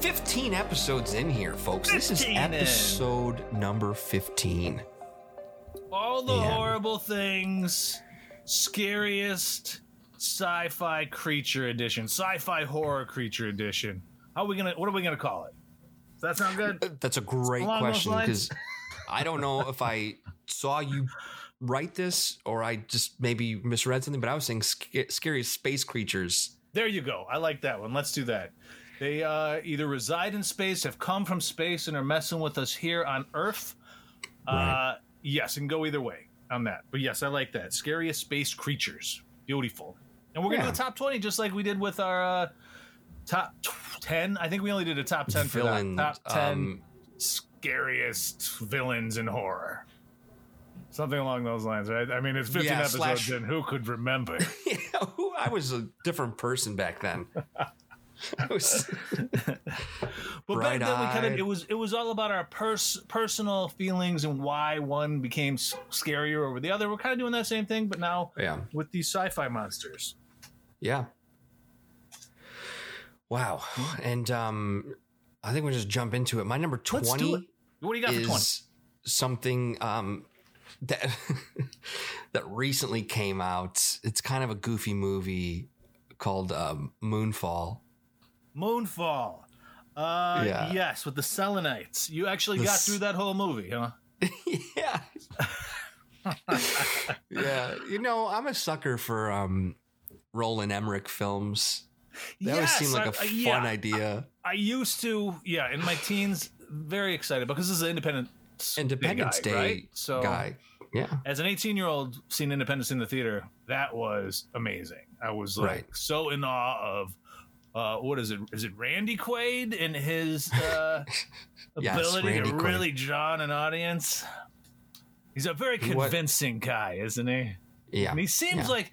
15 episodes in here, folks. This is 15 in. episode number 15. All the Man. horrible things, scariest sci-fi creature edition, sci-fi horror creature edition. How are we gonna? What are we gonna call it? Does that sound good? Uh, that's a great Along those question lines? because I don't know if I saw you write this or I just maybe misread something, but I was saying sc- scariest space creatures. There you go. I like that one. Let's do that. They uh, either reside in space, have come from space, and are messing with us here on Earth. Right. Uh, yes, and go either way on that. But yes, I like that. Scariest space creatures. Beautiful. And we're gonna Yeah. do a top twenty, just like we did with our uh, top ten. I think we only did a top ten for that. Top ten um, scariest villains in horror. Something along those lines, right? I mean, it's 15 Yeah, episodes slash- in. Who could remember? Yeah, who- I was a different person back then. Was, But back then we kind of it was it was all about our pers- personal feelings and why one became scarier over the other. We're kind of doing that same thing, but now yeah, with these sci-fi monsters. yeah. Wow, and um, I think we'll just jump into it. My number Let's do it. twenty What do you got for twenty? something um, that that recently came out. It's kind of a goofy movie called um, Moonfall. Moonfall. Uh, Yeah. Yes, with the Selenites. You actually The got through that whole movie, huh? yeah. yeah. You know, I'm a sucker for um Roland Emmerich films. That always Yes, seemed like I- a I- fun yeah. idea. I used to, yeah, in my teens, very excited because this is an independent Independence Day, Day right? So guy. Yeah. as an 18 year old seeing Independence in the theater, that was amazing. I was like Right. so in awe of uh, what is it? Is it Randy Quaid and his uh, ability to Quaid. really draw an audience? He's a very convincing guy, isn't he? Yeah. And he seems Yeah. like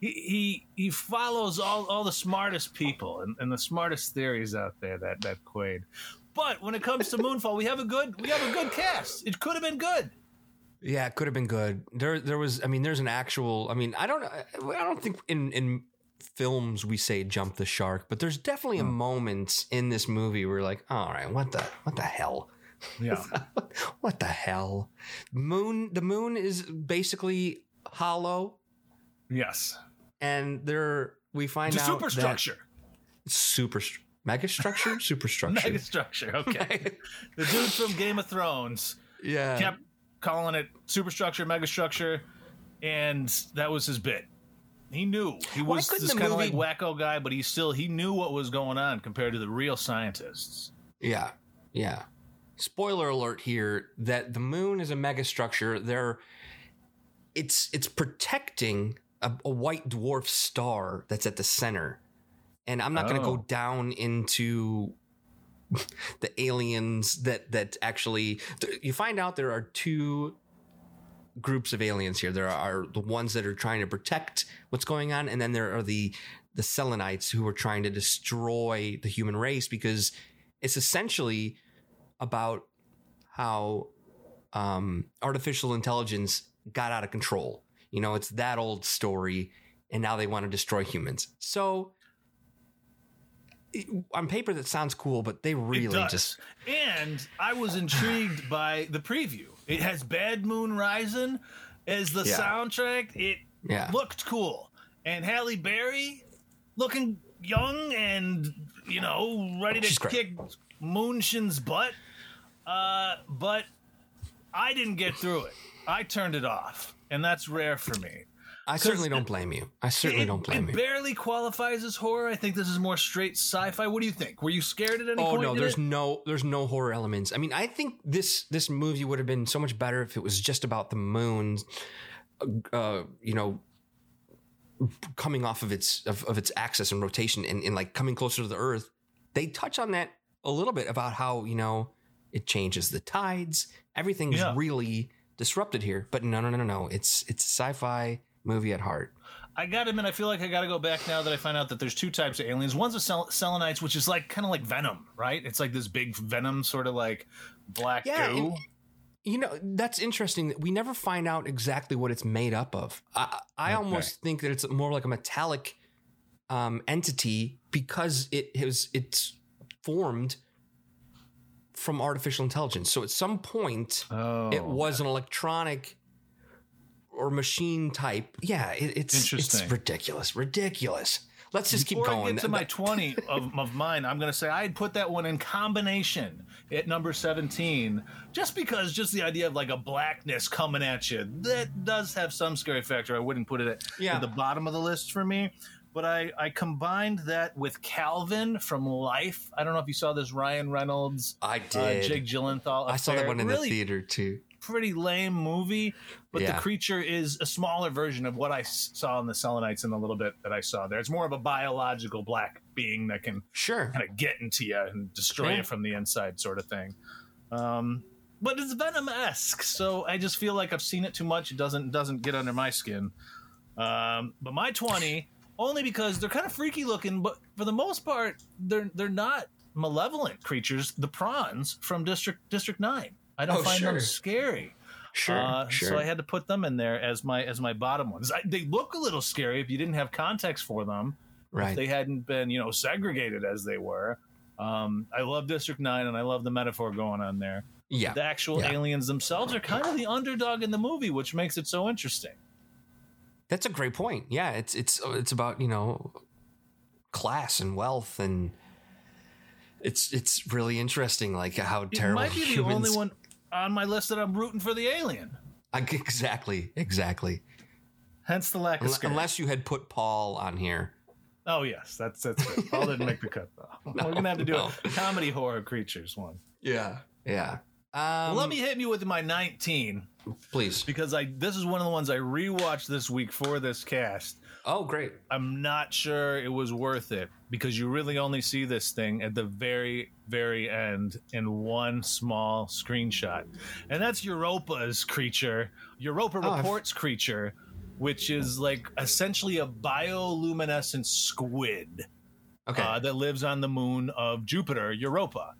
he, he he follows all, all the smartest people and, and the smartest theories out there. That that Quaid. But when it comes to Moonfall, we have a good we have a good cast. It could have been good. Yeah, it could have been good. There, there was. I mean, there's an actual. I mean, I don't. I don't think in in films we say jump the shark, but there's definitely a Hmm. moment in this movie where you're like, all right, what the, what the hell, Yeah. what the hell? Moon. The moon is basically hollow, yes. and there we find It's out superstructure. super mega structure, superstructure. Mega structure. Okay. the dude from Game of Thrones yeah. kept calling it superstructure, megastructure, and that was his bit. He knew he was this kind of like wacko guy, but he still he knew what was going on compared to the real scientists. Yeah, yeah. Spoiler alert here that the moon is a megastructure. There, it's it's protecting a, a white dwarf star that's at the center, and I'm not going to Oh. go down into the aliens that that actually. You find out there are two groups of aliens here. There are the ones that are trying to protect what's going on, and then there are the the Selenites who are trying to destroy the human race because it's essentially about how um, artificial intelligence got out of control. You know, it's that old story, and now they want to destroy humans. So. On paper, that sounds cool, but they really just And I was intrigued by the preview. It has Bad Moon Rising as the Yeah. soundtrack. It Yeah. looked cool. And Halle Berry looking young and, you know, ready to She's great. kick Moonshin's butt. Uh, but I didn't get through it. I turned it off. And that's rare for me. I certainly don't blame you. I certainly it, don't blame it you. It barely qualifies as horror. I think this is more straight sci-fi. What do you think? Were you scared at any Oh point? no, there's it? no there's no horror elements. I mean, I think this this movie would have been so much better if it was just about the moon, uh, you know, coming off of its of, of its axis and rotation and, and like coming closer to the Earth. They touch on that a little bit about how you know it changes the tides. Everything's Yeah. really disrupted here. But no, no, no, no, no. It's it's sci-fi movie at heart. I got to admit, I feel like I got to go back now that I find out that there's two types of aliens. One's a Sel- Selenites, which is like kind of like Venom, right? It's like this big Venom sort of like black Yeah, goo. and- You know, that's interesting. that We never find out exactly what it's made up of. I, I Okay. almost think that it's more like a metallic um, entity because it has it's formed from artificial intelligence. So at some point, Oh, it was an electronic or machine type. Yeah, it, it's it's ridiculous, ridiculous. Let's just Before keep I going. get to my 20 of, of mine, I'm going to say I'd put that one in combination at number 17, just because just the idea of like a blackness coming at you, that does have some scary factor. I wouldn't put it at, Yeah. at the bottom of the list for me. But I, I combined that with Calvin from Life. I don't know if you saw this Ryan Reynolds, I uh, did. Jake Gyllenhaal. I saw that one in really the theater too. pretty lame movie, but Yeah. the creature is a smaller version of what I saw in the Selenites in the little bit that I saw there. It's more of a biological black being that can Sure. kind of get into you and destroy Yeah. you from the inside, sort of thing. Um, but it's Venom esque, so I just feel like I've seen it too much. It doesn't doesn't get under my skin. Um, but my twenty, only because they're kind of freaky looking, but for the most part, they're they're not malevolent creatures. The prawns from District District Nine, I don't Oh, find sure. them scary. Sure. Uh, sure. So I had to put them in there as my as my bottom ones. I, they look a little scary if you didn't have context for them right. if they hadn't been, you know, segregated as they were. Um, I love District Nine, and I love the metaphor going on there. yeah. The actual Yeah. aliens themselves are kind of the underdog in the movie, which makes it so interesting. That's a great point. Yeah, it's it's it's about you know class and wealth and it's it's really interesting like how It terrible might be the humans. only one on my list that I'm rooting for the alien. I- exactly, exactly. Hence the lack of scare. Unless you had put Paul on here. oh yes, that's that's good. Paul didn't make the cut though. We're gonna have to do no. a comedy horror creatures one. Yeah, yeah. Um, let me hit you with my 19 please. because I this is one of the ones I rewatched this week for this cast. Oh, great. I'm not sure it was worth it because you really only see this thing at the very, very end in one small screenshot. And that's Europa's creature, Europa Oh, I've- Reports creature, which is like essentially a bioluminescent squid Okay. uh, that lives on the moon of Jupiter, Europa.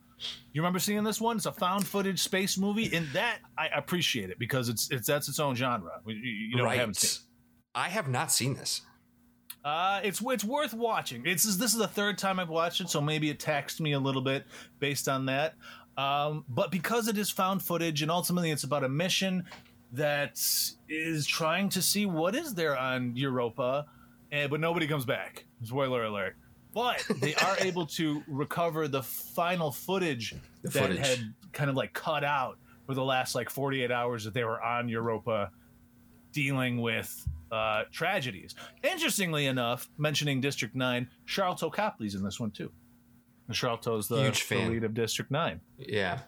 You remember seeing this one? It's a found footage space movie, and that I appreciate it because it's it's that's its own genre. You, you know, I haven't seen. I have not seen this. Uh, it's it's worth watching. It's this is the third time I've watched it, so maybe it taxed me a little bit based on that. Um, but because it is found footage, and ultimately it's about a mission that is trying to see what is there on Europa, and but nobody comes back. Spoiler alert. But they are able to recover the final footage The that footage. had kind of like cut out for the last like 48 hours that they were on Europa dealing with uh, tragedies. Interestingly enough, mentioning District 9, Sharlto Copley's in this one too. Sharlto's the, the lead of District 9. Yeah.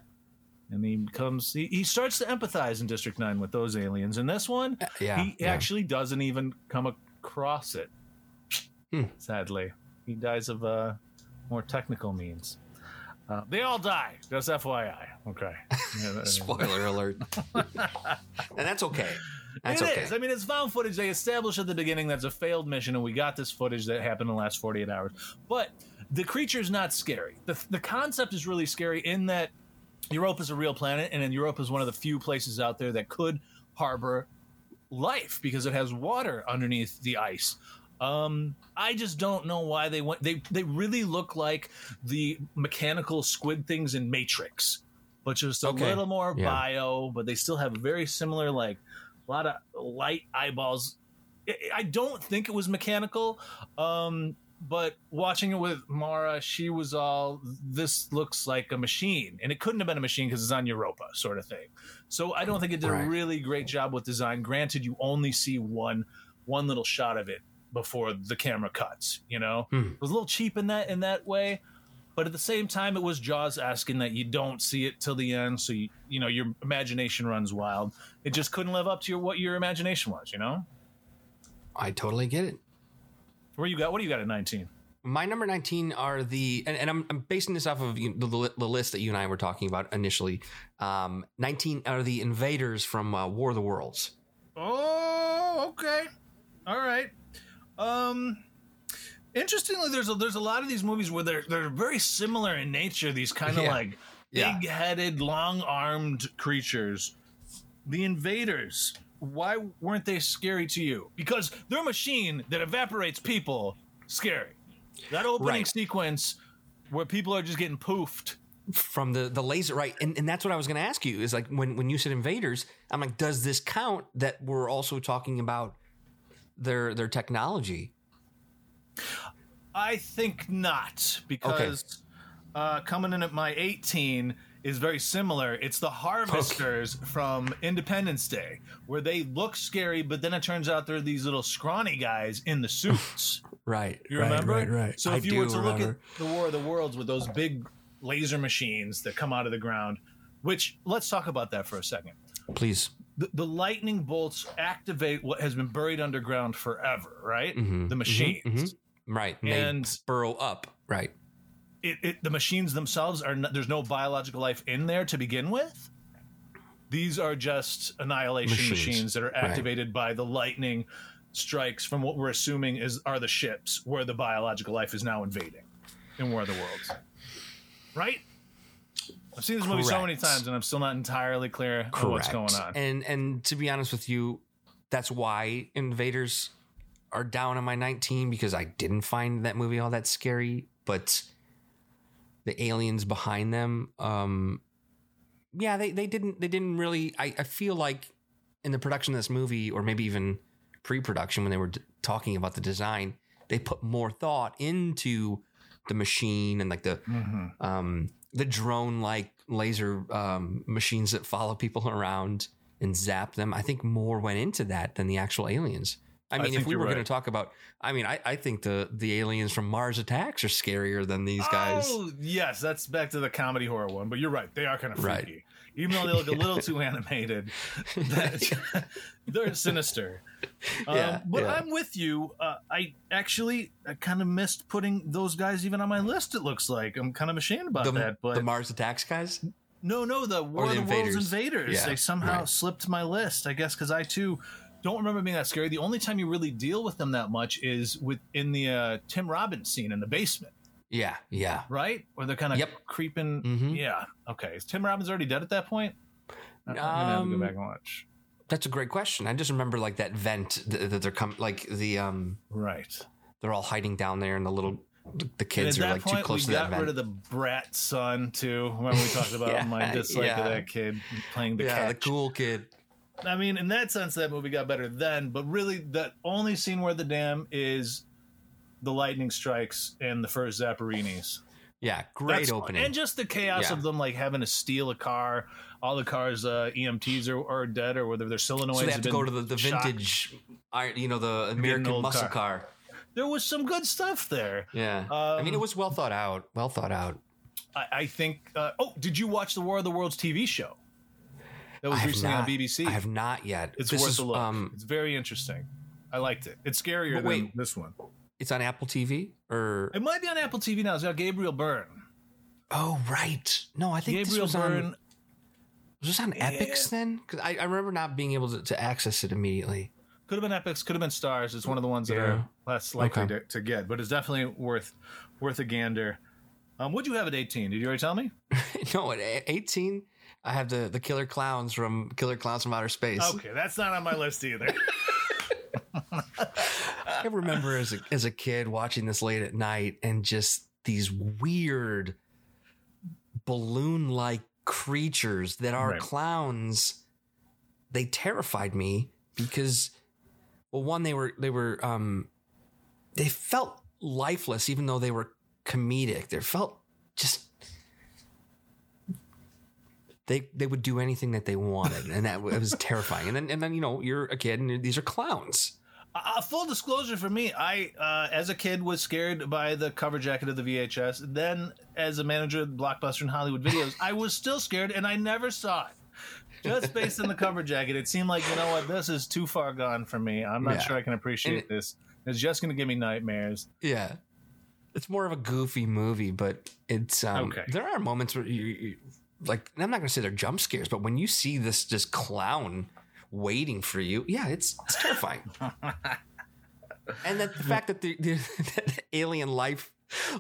And he becomes, he, he starts to empathize in District 9 with those aliens. In this one, Yeah. he yeah. actually doesn't even come across it. Hmm. Sadly, he dies of uh, more technical means. Uh, they all die. Just FYI. Okay. Yeah, Spoiler alert. and that's okay. That's It okay. is. I mean, it's found footage. They established at the beginning that's a failed mission, and we got this footage that happened in the last 48 hours. But the creature's not scary. The, the concept is really scary in that Europa is a real planet, and then Europa is one of the few places out there that could harbor life because it has water underneath the ice. Um, I just don't know why they went. They they really look like the mechanical squid things in Matrix, but just a Okay. little more Yeah. bio. But they still have very similar, like a lot of light eyeballs. I- don't think it was mechanical. Um, but watching it with Mara, she was all, this looks like a machine. And it couldn't have been a machine because it's on Europa, sort of thing. So I don't think it did Right. a really great job with design. Granted, you only see one one little shot of it before the camera cuts, you know? Hmm. It was a little cheap in that in that way. But at the same time, it was Jaws asking that you don't see it till the end, so you you know your imagination runs wild. It just couldn't live up to your what your imagination was, you know. I totally get it. Where you got? What do you got at nineteen? My number 19 are the, and, and I'm, I'm basing this off of the, the list that you and I were talking about initially. Um, 19 are the invaders from uh, War of the Worlds. Oh, okay, all right. Um, interestingly, there's a, there's a lot of these movies where they're they're very similar in nature. These kind of Yeah. like Yeah. big-headed, long-armed creatures. The invaders. Why weren't they scary to you? Because they're a machine that evaporates people. Scary. That opening Right. sequence where people are just getting poofed from the the laser right and, and that's what i was going to ask you is like when when you said invaders i'm like does this count that we're also talking about their their technology I think not because uh, coming in at my 18 is very similar. It's the harvesters from Independence Day where they look scary, but then it turns out they're these little scrawny guys in the suits. right You right, remember? right right So I if you were to look at the War of the Worlds with those big laser machines that come out of the ground, which let's talk about that for a second. please The, the lightning bolts activate what has been buried underground forever, right? Mhm, The mhm, machines. mhm. right and, they burrow up right it, it the machines themselves are no, there's no biological life in there to begin with. These are just annihilation Machines. machines, that are Right. activated by the lightning strikes from what we're assuming is are the ships where the biological life is now invading in War of the Worlds. Right? I've seen this movie so many times and I'm still not entirely clear on what's going on. and and to be honest with you that's why invaders are down on my 19 because i didn't find that movie all that scary but the aliens behind them um yeah they, they didn't they didn't really I, I feel like in the production of this movie or maybe even pre-production when they were d- talking about the design they put more thought into the machine and like the Mhm. um, the drone like laser um, machines that follow people around and zap them. I think more went into that than the actual aliens. I I mean, if we were going to talk about, I mean, I, I think the the aliens from Mars Attacks are scarier than these guys. Oh, yes, that's back to the comedy horror one, but you're right. They are kind of Right. Even though they look a little too animated, that- they're sinister. Um, Yeah, but yeah. I'm with you. Uh, I actually I kind of missed putting those guys even on my list, it looks like. I'm kind of ashamed about the, that. But the Mars Attacks guys. no, no, the War the of the Worlds Invaders. Invaders. Yeah, they somehow right. slipped my list, I guess, because I too don't remember being that scary. The only time you really deal with them that much is with in the uh, Tim Robbins scene in the basement. Yeah, yeah. right? Or they're kind of Yep. creeping. Mhm. Yeah. Okay. Is Tim Robbins already dead at that point? I'm gonna have to go Um, back and watch. That's a great question. I just remember like that vent that, they're coming, like the um Right. they're all hiding down there and the little the kids are like too close to that got vent. rid of the brat son too. Remember we talked about Yeah, my dislike yeah. of that kid playing the yeah, the cool kid. I mean, in that sense, that movie got better then. But really, the only scene where the dam is the lightning strikes and the first Zapparinis. Yeah, great That's- opening. And just the chaos Yeah. of them like having to steal a car. All the cars uh, EMTs are, are dead, or whether they're solenoids so they have to go to the, the vintage, you know, the American muscle car. car. There was some good stuff there. Yeah, I mean, it Um, was well thought out. Well thought out. I, I think. Uh, oh, did you watch the War of the Worlds TV show? That was recently not, on BBC. I have not yet. it's this worth is a look. um, it's very interesting. I liked it. It's scarier wait. than this one. It's on Apple TV or It might be on Apple TV now. It's got Gabriel Byrne. oh right. No, I think this Gabriel was Byrne. on. Was this on Epix then? Because I, I remember not being able to, to access it immediately. Could have been Epix. Could have been Starz. It's one of the ones that Yeah. are less likely Okay. to, to get, but it's definitely worth worth a gander. Um, what'd you have at 18? Did you already tell me? no, at 18, I have the the Killer Clowns from Killer Clowns from Outer Space. Okay, that's not on my list either. I remember as a, as a kid watching this late at night and just these weird balloon like creatures that are Right. clowns. They terrified me because, well, one they were they were um, they felt lifeless even though they were comedic. They felt just. They, they would do anything that they wanted, and that it was terrifying. And then and then you know you're a kid, and these are clowns. Uh, full disclosure for me, I uh, as a kid was scared by the cover jacket of the VHS. Then, as a manager of Blockbuster and Hollywood Videos, I was still scared, and I never saw it. Just based on the cover jacket, it seemed like you know what, this is too far gone for me. I'm not Yeah. sure I can appreciate And this. It's just going to give me nightmares. Yeah. It's more of a goofy movie, but it's um Okay. there are moments where you, you like I'm not gonna say they're jump scares, but when you see this just clown waiting for you, yeah, it's it's terrifying. and that the fact that the, the, that alien life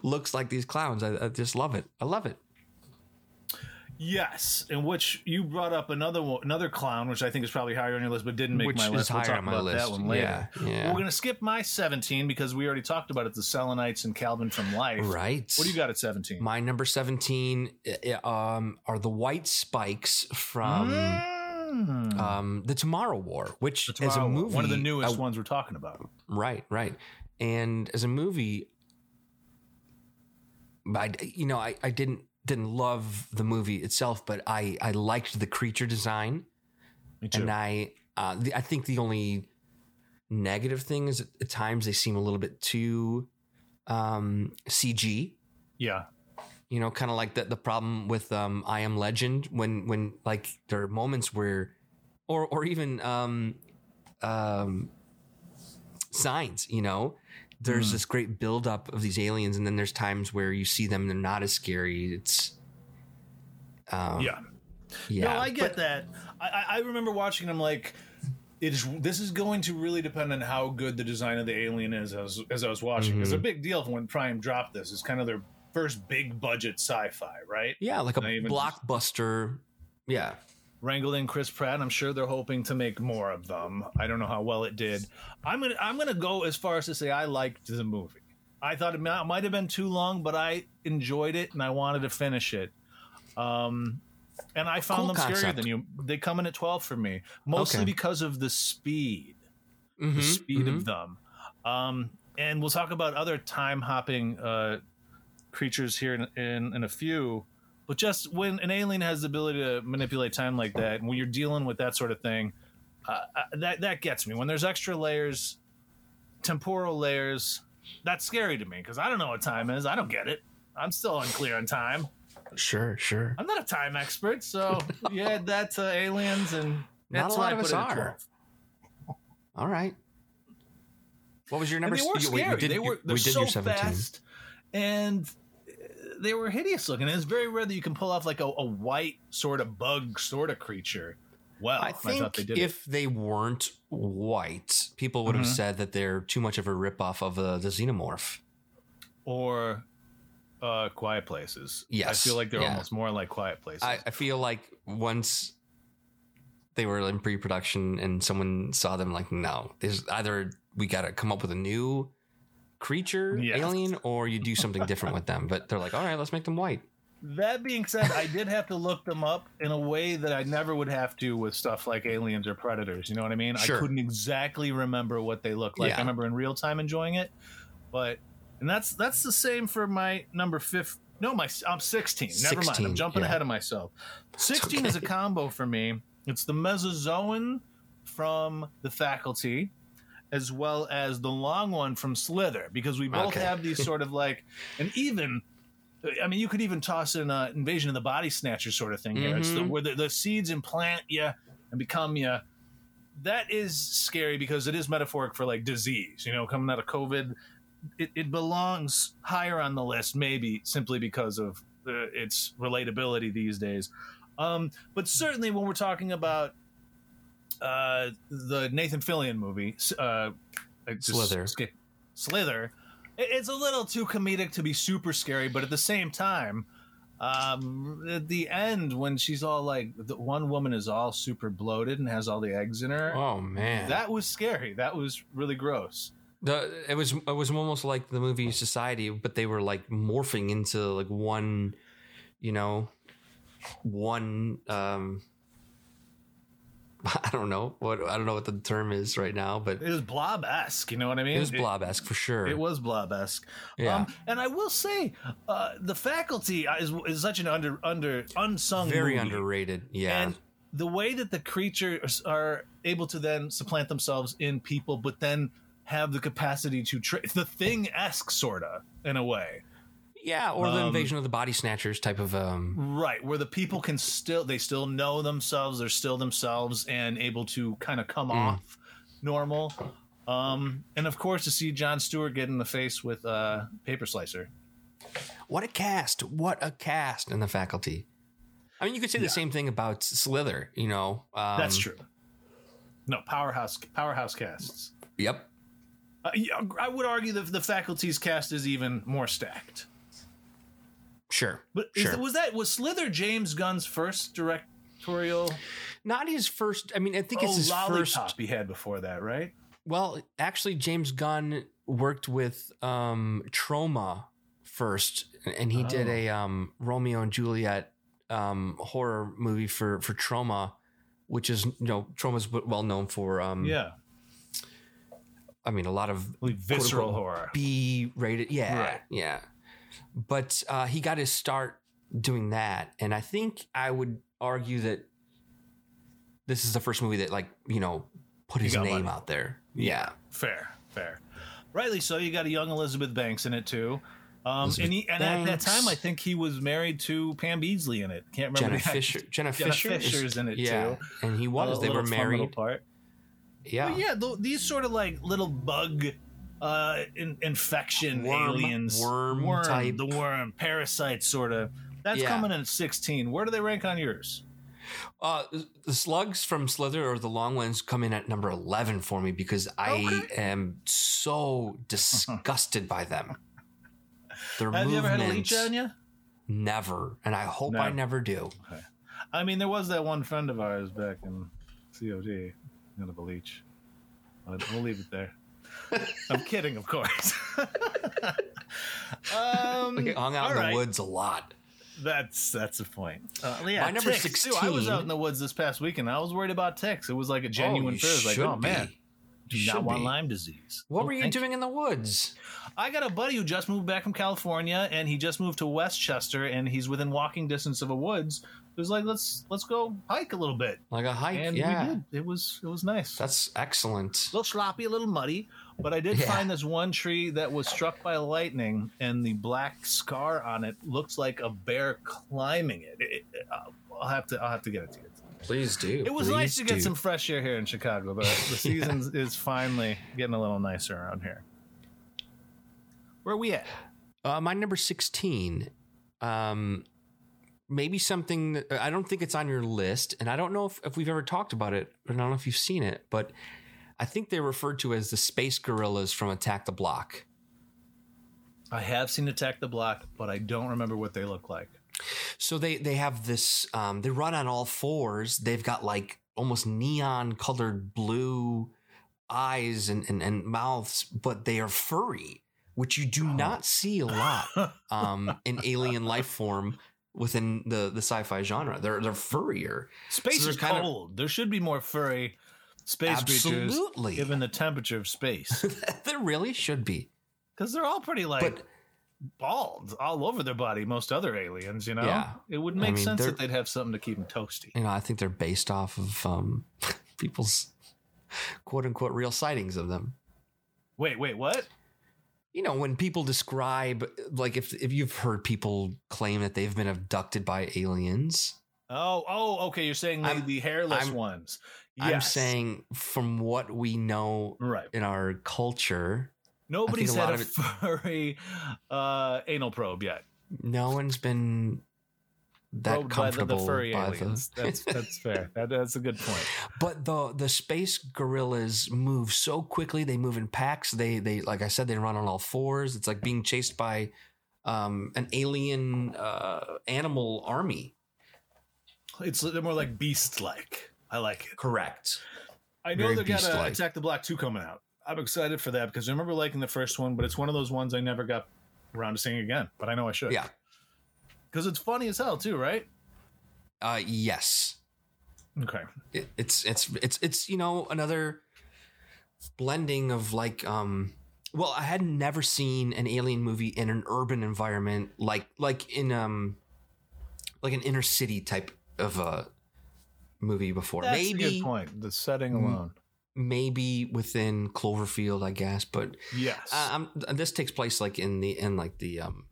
looks like these clowns, I, I just love it. I love it. Yes, in which you brought up another one, another clown, which I think is probably higher on your list, but didn't make Which my is list. We'll higher talk on my about list. that one later. Yeah, yeah. We're gonna skip my 17 because we already talked about it. The Selenites and Calvin from Life. Right. What do you got at 17? My number 17 uh, um, are the White Spikes from Mm. um, the Tomorrow War, which The as a Tomorrow movie, one of the newest I- ones we're talking about. Right, right. And as a movie, I you know I, I didn't didn't love the movie itself, but I I liked the creature design, Me too. and I uh, the, I think the only negative thing is at times they seem a little bit too um, CG. yeah, You know, kind of like the the problem with um, I Am Legend when when like there are moments where, or or even um, um, signs. You know, there's Mm. this great buildup of these aliens, and then there's times where you see them and they're not as scary. It's um, yeah. yeah. no, I get But- that. I, I I remember watching them like it is. This is going to really depend on how good the design of the alien is. As as I was watching, it's a big deal when Prime dropped this. It's kind of their first big budget sci-fi, right? Yeah, like a blockbuster. Yeah, wrangled in Chris Pratt. I'm sure they're hoping to make more of them. I don't know how well it did. I'm gonna I'm gonna go as far as to say I liked the movie. I thought it might, have been too long, but I enjoyed it and I wanted to finish it. Um, and I found Cool them scarier than you. They come in at 12 for me, mostly Okay. because of the speed, the Mhm, speed mhm. of them. Um, and we'll talk about other time hopping uh, creatures here in, in in a few. But just when an alien has the ability to manipulate time like that, and when you're dealing with that sort of thing, uh, uh, that that gets me. When there's extra layers, temporal layers, that's scary to me because I don't know what time is. I don't get it. I'm still unclear on time. Sure, sure. I'm not a time expert, so you add that to aliens, and Not that's a lot I of us are. All right. What was your number? And they were you- scary. we did, they were they're did so your 17. fast, and they were hideous looking. It's very rare that you can pull off like a, a white sort of bug sort of creature. Well, I think thought they did it. if they weren't white, people would have Mhm. said that they're too much of a ripoff of uh, the xenomorph. or uh, Quiet Places. Yes, I feel like they're yeah. almost more like Quiet Places. I, I feel like once they were in pre-production and someone saw them, like, no, there's either we got to come up with a new creature, Yeah. alien, or you do something different with them. But they're like, all right, let's make them white. that being said, I did have to look them up in a way that I never would have to with stuff like aliens or predators. You know what I mean? Sure. I couldn't exactly remember what they look like. Yeah. I remember in real time enjoying it, but and that's that's the same for my number fifth. No, my I'm 16. Never mind. I'm jumping yeah. ahead of myself. 16 is a combo for me. It's the Mesozoan from the faculty, as well as the long one from Slither, because we both Okay. have these sort of like, and even, I mean, you could even toss in uh, Invasion of the Body Snatcher sort of thing here. It's the, Mhm. where the, the seeds implant you and become you. That is scary because it is metaphoric for like disease, you know, coming out of COVID. It, it belongs higher on the list, maybe simply because of uh, its relatability these days. Um, but certainly when we're talking about uh, the Nathan Fillion movie, uh, Slither. skip- Slither, it's a little too comedic to be super scary, but at the same time, um, at the end when she's all like, the one woman is all super bloated and has all the eggs in her. Oh man, That was scary. That was really gross. the it was it was almost like the movie Society, but they were like morphing into like one, you know, one. um I don't know what I don't know what the term is right now, but It was blob esque. You know what I mean? it was blob esque for sure. It was blob esque. Yeah. Um, and I will say, uh, the faculty is, is such an under under unsung, very movie. underrated. Yeah, And the way that the creatures are able to then supplant themselves in people, but then have the capacity to tra- the thing esque sorta in a way, yeah, or the um, invasion of the body snatchers type of um. right? Where the people can still they still know themselves, they're still themselves, and able to kind of come Mm. off normal. Um, and of course, to see Jon Stewart get in the face with uh, paper slicer. What a cast! What a cast in the faculty. I mean, you could say Yeah. the same thing about Slither. You know, um, That's true. No powerhouse powerhouse casts. Yep. Uh, I would argue that the faculty's cast is even more stacked. Sure. But is, sure. was that was Slither James Gunn's first directorial? Not his first. I mean, I think it's oh, his Lollipop first. he had before that, right? Well, actually, James Gunn worked with um, Troma first, and he did Oh. a um, Romeo and Juliet um, horror movie for for Troma, which is you know Troma's w- well known for. Um, Yeah, I mean, a lot of visceral horror. B rated. Yeah, Right. yeah. But uh, he got his start doing that, and I think I would argue that this is the first movie that, like, you know, put his name money. out there. Yeah, Fair, fair. Rightly so. You got a young Elizabeth Banks in it too. Um, and he, and at that time, I think he was married to Pam Beesly in it. Can't remember Jenna. Fischer. Jenna, Jenna Fischer is- Fischer's in it, yeah, too. and he was. A they were little fun little married. part. Yeah, But yeah, th- these sort of like little bug uh, in, infection Worm- aliens, worm type. the worm, parasite sort of. That's Yeah. coming in at sixteen. Where do they rank on yours? Uh, the slugs from Slither or the long ones come in at number eleven for me because I Okay. am so disgusted by them. Their Have you ever had a leech on you? Never, and I hope I never do. I mean, there was that one friend of ours back in COD, none of a leech. But we'll leave it there. I'm kidding, of course. um, We hung out in the right. woods a lot. That's that's a point. Uh, yeah, My number ticks, too. I was out in the woods this past weekend. I was worried about ticks. It was like a genuine you fear. It was like, oh man, be. do You not want be. Lyme disease. What Oh, were you doing in the woods? I got a buddy who just moved back from California, and he just moved to Westchester, and he's within walking distance of a woods. It was like, let's let's go hike a little bit, Like a hike? and yeah, we did. It was it was nice. that's excellent. a little sloppy, a little muddy, but I did Yeah. find this one tree that was struck by lightning, and the black scar on it looks like a bear climbing it. It- it- I'll have to I'll have to get it to you. Please do. It was Please nice to get do. some fresh air here in Chicago. but the season is finally getting a little nicer around here. Where are we at? Uh, my number 16. Um, maybe something that I don't think it's on your list, and I don't know if, if we've ever talked about it, and I don't know if you've seen it, but I think they're referred to as the space gorillas from Attack the Block. I have seen Attack the Block, but I don't remember what they look like. So they they have this. Um, they run on all fours. They've got like almost neon colored blue eyes and, and, and mouths, but they are furry, which you do not see a lot um, in alien life form within the the sci-fi genre. They're they're furrier. Space So is cold. There should be more furry space creatures Absolutely, given the temperature of space. there really should be. Because they're all pretty like But bald all over their body. Most other aliens, you know. Yeah. It would I make mean, sense that they'd have something to keep them toasty. you know, I think they're based off of um, people's quote unquote real sightings of them. Wait, wait, what? You know when people describe like if if you've heard people claim that they've been abducted by aliens Oh, oh, okay. You're saying the, the hairless I'm- ones. i'm saying from what we know right. in our culture Nobody's a had a it- furry uh, anal probe yet. no one's been that Probed by the, comfortable the furry by aliens. the That's that's fair. That, that's a good point. but the the space gorillas move so quickly they move in packs they they like i said they run on all fours it's like being chased by um an alien uh animal army It's they're more like beast like. I like it. correct I know Very they got a beast-like. Attack the Block 2 coming out. I'm excited for that because I remember liking the first one, but it's one of those ones I never got around to seeing again. But I know I should. yeah Because it's funny as hell too, right? uh yes Okay. it, it's it's it's it's you know another blending of like um well i had never seen an alien movie in an urban environment like like in um like an inner city type of a movie before That's a maybe good point. The setting alone. maybe within cloverfield i guess but Yes. uh, this takes place like in the in like the um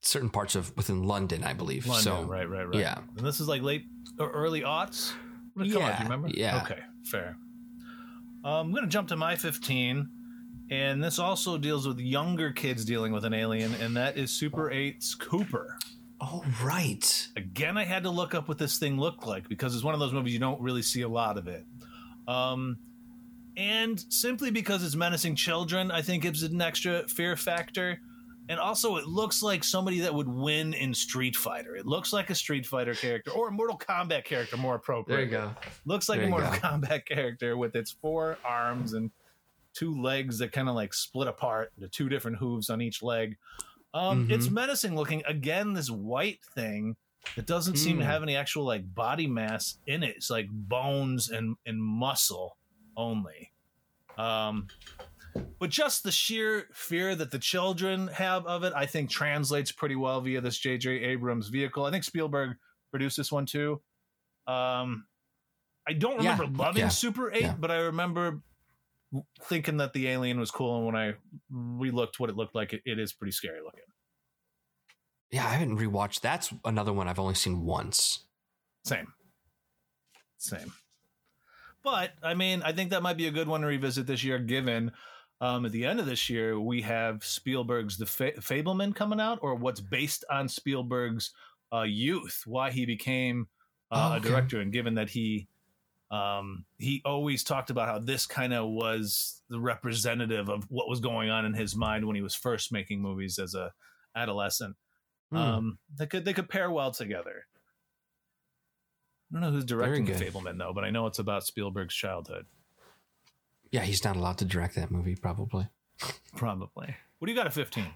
certain parts of within london i believe London, so right, right, right. yeah. And this is like late or early aughts. When did it out, do you remember? yeah. Okay, fair. Um, I'm going to jump to my 15, and this also deals with younger kids dealing with an alien, and that is Super 8's Cooper. oh right Again, I had to look up what this thing looked like because it's one of those movies you don't really see a lot of it. Um, and simply because it's menacing children, I think gives it an extra fear factor. And also it looks like somebody that would win in Street Fighter. It looks like a Street Fighter character or a Mortal Kombat character, more appropriate. There you go. Looks like There a Mortal go. Kombat character with its four arms and two legs that kind of like split apart into two different hooves on each leg. Um, Mhm. It's menacing looking. Again, this white thing that doesn't seem to Mm. have any actual like body mass in it. It's like bones and and muscle only. Um, but just the sheer fear that the children have of it, I think, translates pretty well via this J.J. Abrams vehicle. I think Spielberg produced this one too. Um, I don't Yeah, remember loving yeah, Super 8, yeah. but I remember thinking that the alien was cool. And when I relooked what it looked like, it, it is pretty scary looking. Yeah, I haven't rewatched. That's another one I've only seen once. Same. Same. But I mean, I think that might be a good one to revisit this year, given um, at the end of this year, we have Spielberg's The Fa- Fabelman coming out, or what's based on Spielberg's uh, youth, why he became uh, Oh, a director. And given that he um, he always talked about how this kind of was the representative of what was going on in his mind when he was first making movies as a adolescent. Hmm. Um, they could they could pair well together. I don't know who's directing the. Fabelman though, but I know it's about Spielberg's childhood. Yeah, he's not allowed to direct that movie, probably. Probably. What do you got at fifteen?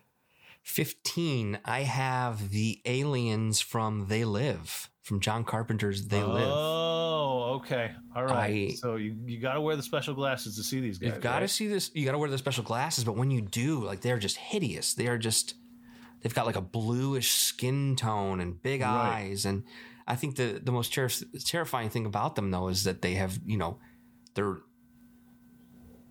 15, I have the aliens from They Live, from John Carpenter's They oh, Live. Oh, okay. All right. I- so you, you got to wear the special glasses to see these guys. You've got to right? see this. You got to wear the special glasses, but when you do, like they're just hideous. They are just. They've got like a bluish skin tone and big Right. eyes, and I think the the most terri terrifying thing about them though is that they have you know, they're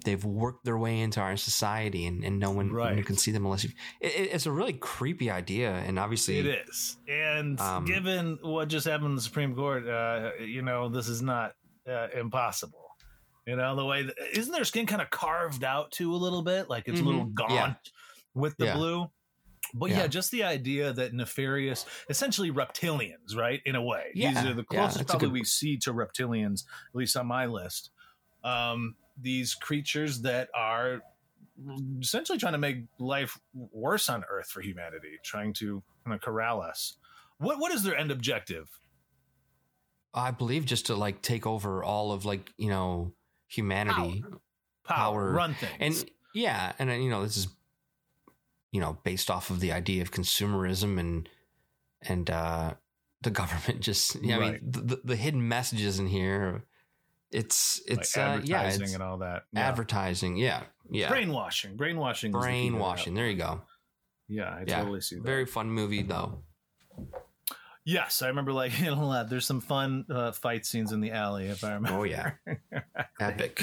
they've worked their way into our society, and, and no one, Right. can see them unless you. It, it- it's a really creepy idea, and obviously It is. And Um, given what just happened in the Supreme Court, uh, you know, this is not uh, impossible. You know, the way that, isn't their skin kind of carved out too a little bit? Like it's a little Mhm. gaunt Yeah. with the Yeah. blue. But yeah. Yeah. just the idea that nefarious, essentially reptilians, right? In a way. These are the closest a probably good- we see to reptilians, at least on my list. Um, these creatures that are essentially trying to make life worse on Earth for humanity, trying to kind of corral us. What what is their end objective? I believe just to like take over all of like you know humanity. Power, Power. run things. and yeah and you know this is you know based off of the idea of consumerism and and uh the government just yeah i Right. mean the, the, the hidden messages in here it's Like it's uh, yeah advertising it's and all that. Yeah. advertising yeah yeah Brainwashing. Brainwashing. is the key to that. brainwashing there you go Yeah, I Yeah. totally see that. very fun movie though yes, I remember like a lot. There's some fun uh, fight scenes in the alley, if I remember. oh yeah epic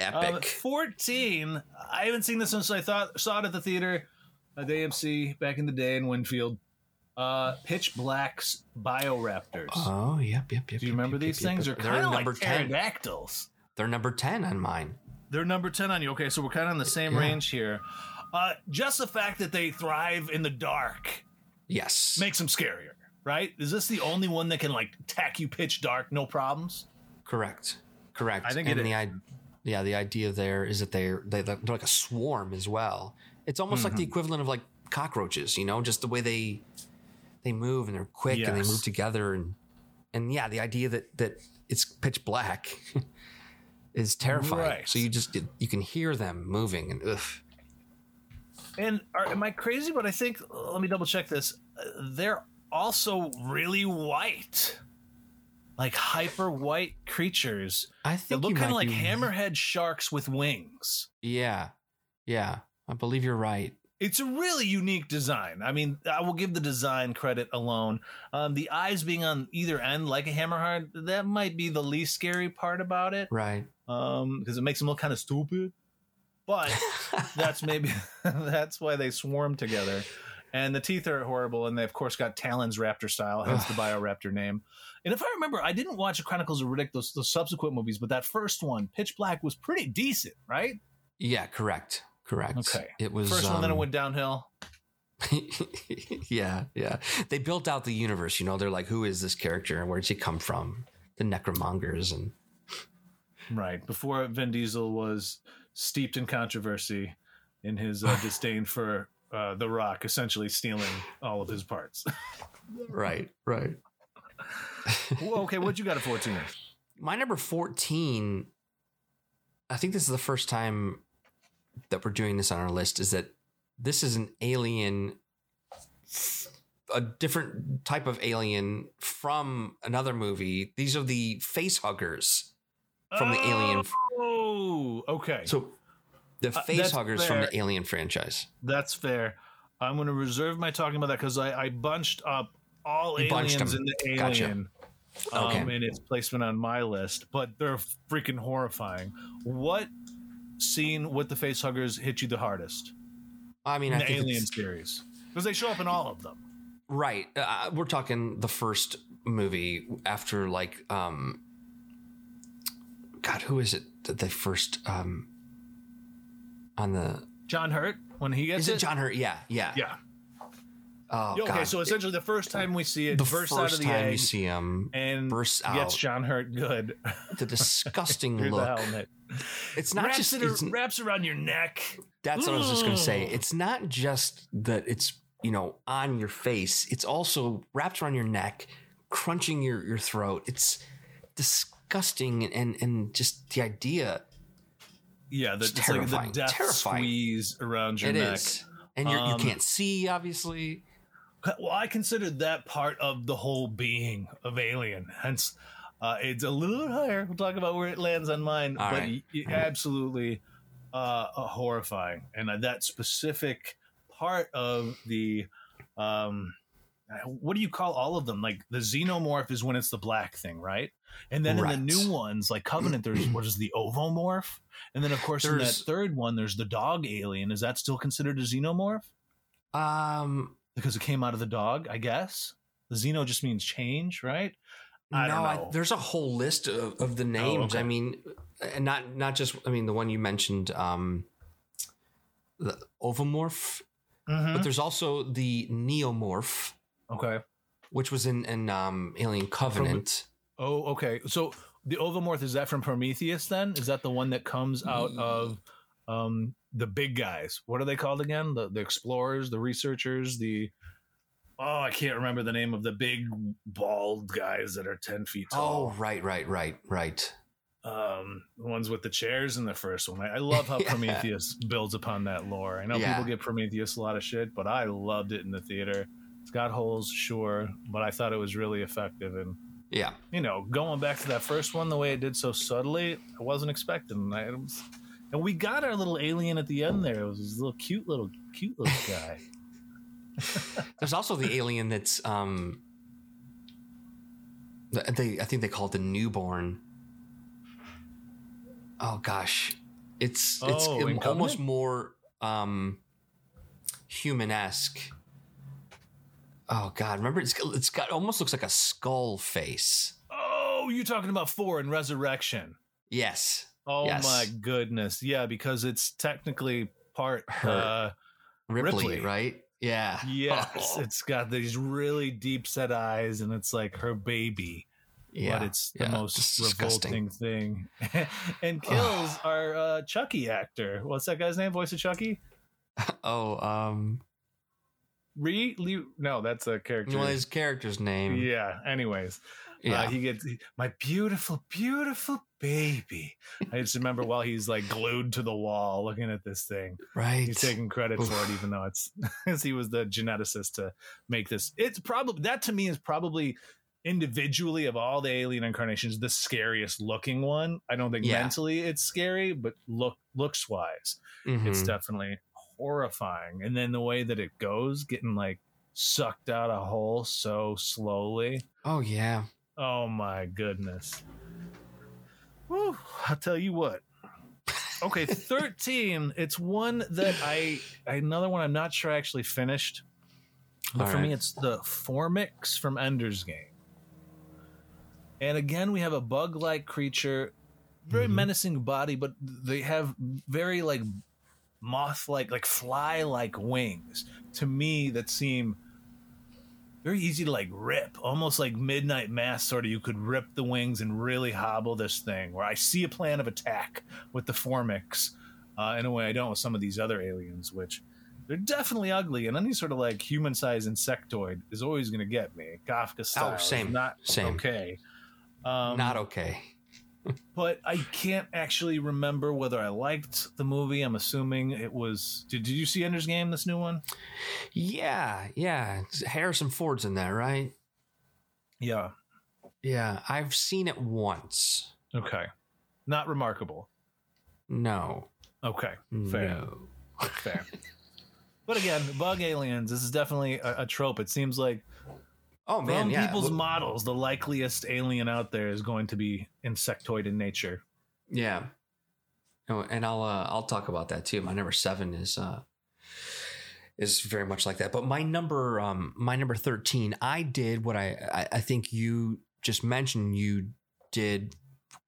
Um, epic 14. I haven't seen this since I thought saw it at the theater at AMC back in the day in Winfield. Uh, Pitch Black's Bioraptors. oh yep yep yep Do you yep, remember yep, these yep, things? yep. They're they're kind of number like 10 pterodactyls. they're number 10 on mine They're number 10 on you. Okay, so we're kind of in the same Yeah. range here. Uh, just the fact that they thrive in the dark yes makes them scarier, right? Is this the only one that can like tack you pitch dark, no problems? Correct. Correct. I think and it the is. i yeah, the idea there is that they're they, they're like a swarm as well. It's almost like the Mm-hmm. equivalent of like cockroaches, you know, just the way they they move and they're quick and they move together and and yeah, the idea that that it's pitch black is terrifying. Right. So you just you can hear them moving and ugh. And are, am I crazy? But I think let me double check this. They're also really white, like hyper white creatures I think look kind of like hammerhead sharks with wings. Yeah. Yeah. I believe you're right. It's a really unique design. I mean, I will give the design credit alone. Um, the eyes being on either end, like a hammerhead, that might be the least scary part about it, Right. um, because it makes them look kind of stupid. But that's maybe that's why they swarm together. And the teeth are horrible, and they of course got talons raptor style, hence the Bioraptor name. And if I remember, I didn't watch Chronicles of Riddick, those, those subsequent movies, but that first one, Pitch Black, was pretty decent, right? yeah, correct. Correct. Okay. It was First one, then it um, went downhill. yeah, yeah. They built out the universe. You know, they're like, who is this character and where does he come from? The necromongers and Right. Before Vin Diesel was steeped in controversy in his uh, disdain for uh, The Rock essentially stealing all of his parts. Right, right. Well, okay, what you got at 14? My number 14, I think this is the first time that we're doing this on our list, is that this is an alien, a different type of alien from another movie. These are the face huggers from the Alien. Oh, okay. So the Uh, face that's huggers from the Alien franchise. That's fair. I'm going to reserve my talking about that because I, I bunched up all You aliens in the Gotcha. Alien um, Okay. in its placement on my list, but they're freaking horrifying. What scene with the face huggers hit you the hardest I mean, in I the Alien series? Because they show up in all of them. right. Uh, we're talking the first movie after like, um, God, who is it that they first um on the John Hurt when he gets Is it John Hurt? Yeah, yeah. Yeah. Oh, okay, God. so essentially the first time we see it, the first out of the time egg you see him, and bursts gets. John Hurt good the disgusting the look. helmet. It's not wraps just. it It's, wraps around your neck. that's what I was just going to say. It's not just that it's you know on your face. It's also wrapped around your neck, crunching your your throat. It's disgusting and and just the idea. Yeah, the, It's it's, like the terrifying. death Terrifying. squeeze around your It neck. is, and you're, you Um, can't see obviously. Well, I considered that part of the whole being of Alien. Hence, uh, it's a little bit higher. We'll talk about where it lands on mine, All but right. y- y- absolutely uh, horrifying. And uh, that specific part of the, um, what do you call all of them? Like the xenomorph is when it's the black thing, right? And then Right. in the new ones, like Covenant, there's what is the ovomorph, and then of course in that third one, there's the dog alien. Is that still considered a xenomorph? Um, because it came out of the dog, I guess. The Xeno just means change, right? I no, I, there's a whole list of, of the names. okay. I mean, and not not just. I mean, the one you mentioned, um, the ovomorph, Mm-hmm. but there's also the neomorph, Okay. which was in in um, Alien Covenant. Oh, okay. So the ovomorph is that from Prometheus? Then is that the one that comes out of um, the big guys? What are they called again? The the explorers, the researchers, the oh, I can't remember the name of the big bald guys that are ten feet tall. oh, right, right, right, right. um, the ones with the chairs in the first one. I, I love how Yeah. Prometheus builds upon that lore. I know Yeah. people give Prometheus a lot of shit, but I loved it in the theater. It's got holes, sure, but I thought it was really effective. And Yeah, you know, going back to that first one, the way it did so subtly, I wasn't expecting. I, and we got our little alien at the end there. It was this little cute little cute little guy. there's also the alien that's um, they I think they call it the newborn. Oh gosh, it's it's Oh, almost more um, human esque. Oh god, remember it's it's got almost looks like a skull face. oh, you're talking about four in Resurrection. Yes, Oh Yes. my goodness, yeah, because it's technically part. Her. Uh, Ripley, Ripley. right? Yeah, Yes, Oh, it's got these really deep set eyes, and it's like her baby, yeah, but it's the yeah, most just disgusting. revolting thing. and kills our uh, Chucky actor. What's that guy's name? Voice of Chucky? Oh, um, Re? Lee? No, that's a character. well, his character's name. yeah. Anyways, yeah. uh, he gets my beautiful, beautiful baby. I just remember while he's like glued to the wall, looking at this thing. right. He's taking credit for it, even though it's he was the geneticist to make this. It's probably that to me is probably individually of all the alien incarnations the scariest looking one. I don't think Yeah. mentally it's scary, but look looks wise, it's Mhm. definitely horrifying. And then the way that it goes, getting like sucked out a hole so slowly. oh yeah. Oh my goodness. Woo, I'll tell you what. Okay, 13. It's one that I another one I'm not sure I actually finished. But All for me it's the Formics from Ender's Game. And again, we have a bug-like creature, very Mhm. menacing body, but they have very like moth-like, like fly-like wings. To me, that seem very easy to like rip, almost like Midnight Mass. Sort of, you could rip the wings and really hobble this thing. Where I see a plan of attack with the Formics, uh, in a way I don't with some of these other aliens, which they're definitely ugly, and any sort of like human-sized insectoid is always going to get me. Kafka style, Oh, same, not same. okay. Um, Not okay. But I can't actually remember whether I liked the movie. I'm assuming it was. Did, did you see Ender's Game? This new one? Yeah, yeah. Harrison Ford's in there, right? Yeah. Yeah, I've seen it once. Okay. Not remarkable. No, Okay. Fair. no. Fair. but again, bug aliens. This is definitely a, a trope. It seems like Oh man, from yeah. people's Look- models, the likeliest alien out there is going to be insectoid in nature. Yeah. Oh, and I'll uh, I'll talk about that too. My number seven is uh is very much like that. But my number um my number thirteen, I did what I I, I think you just mentioned you did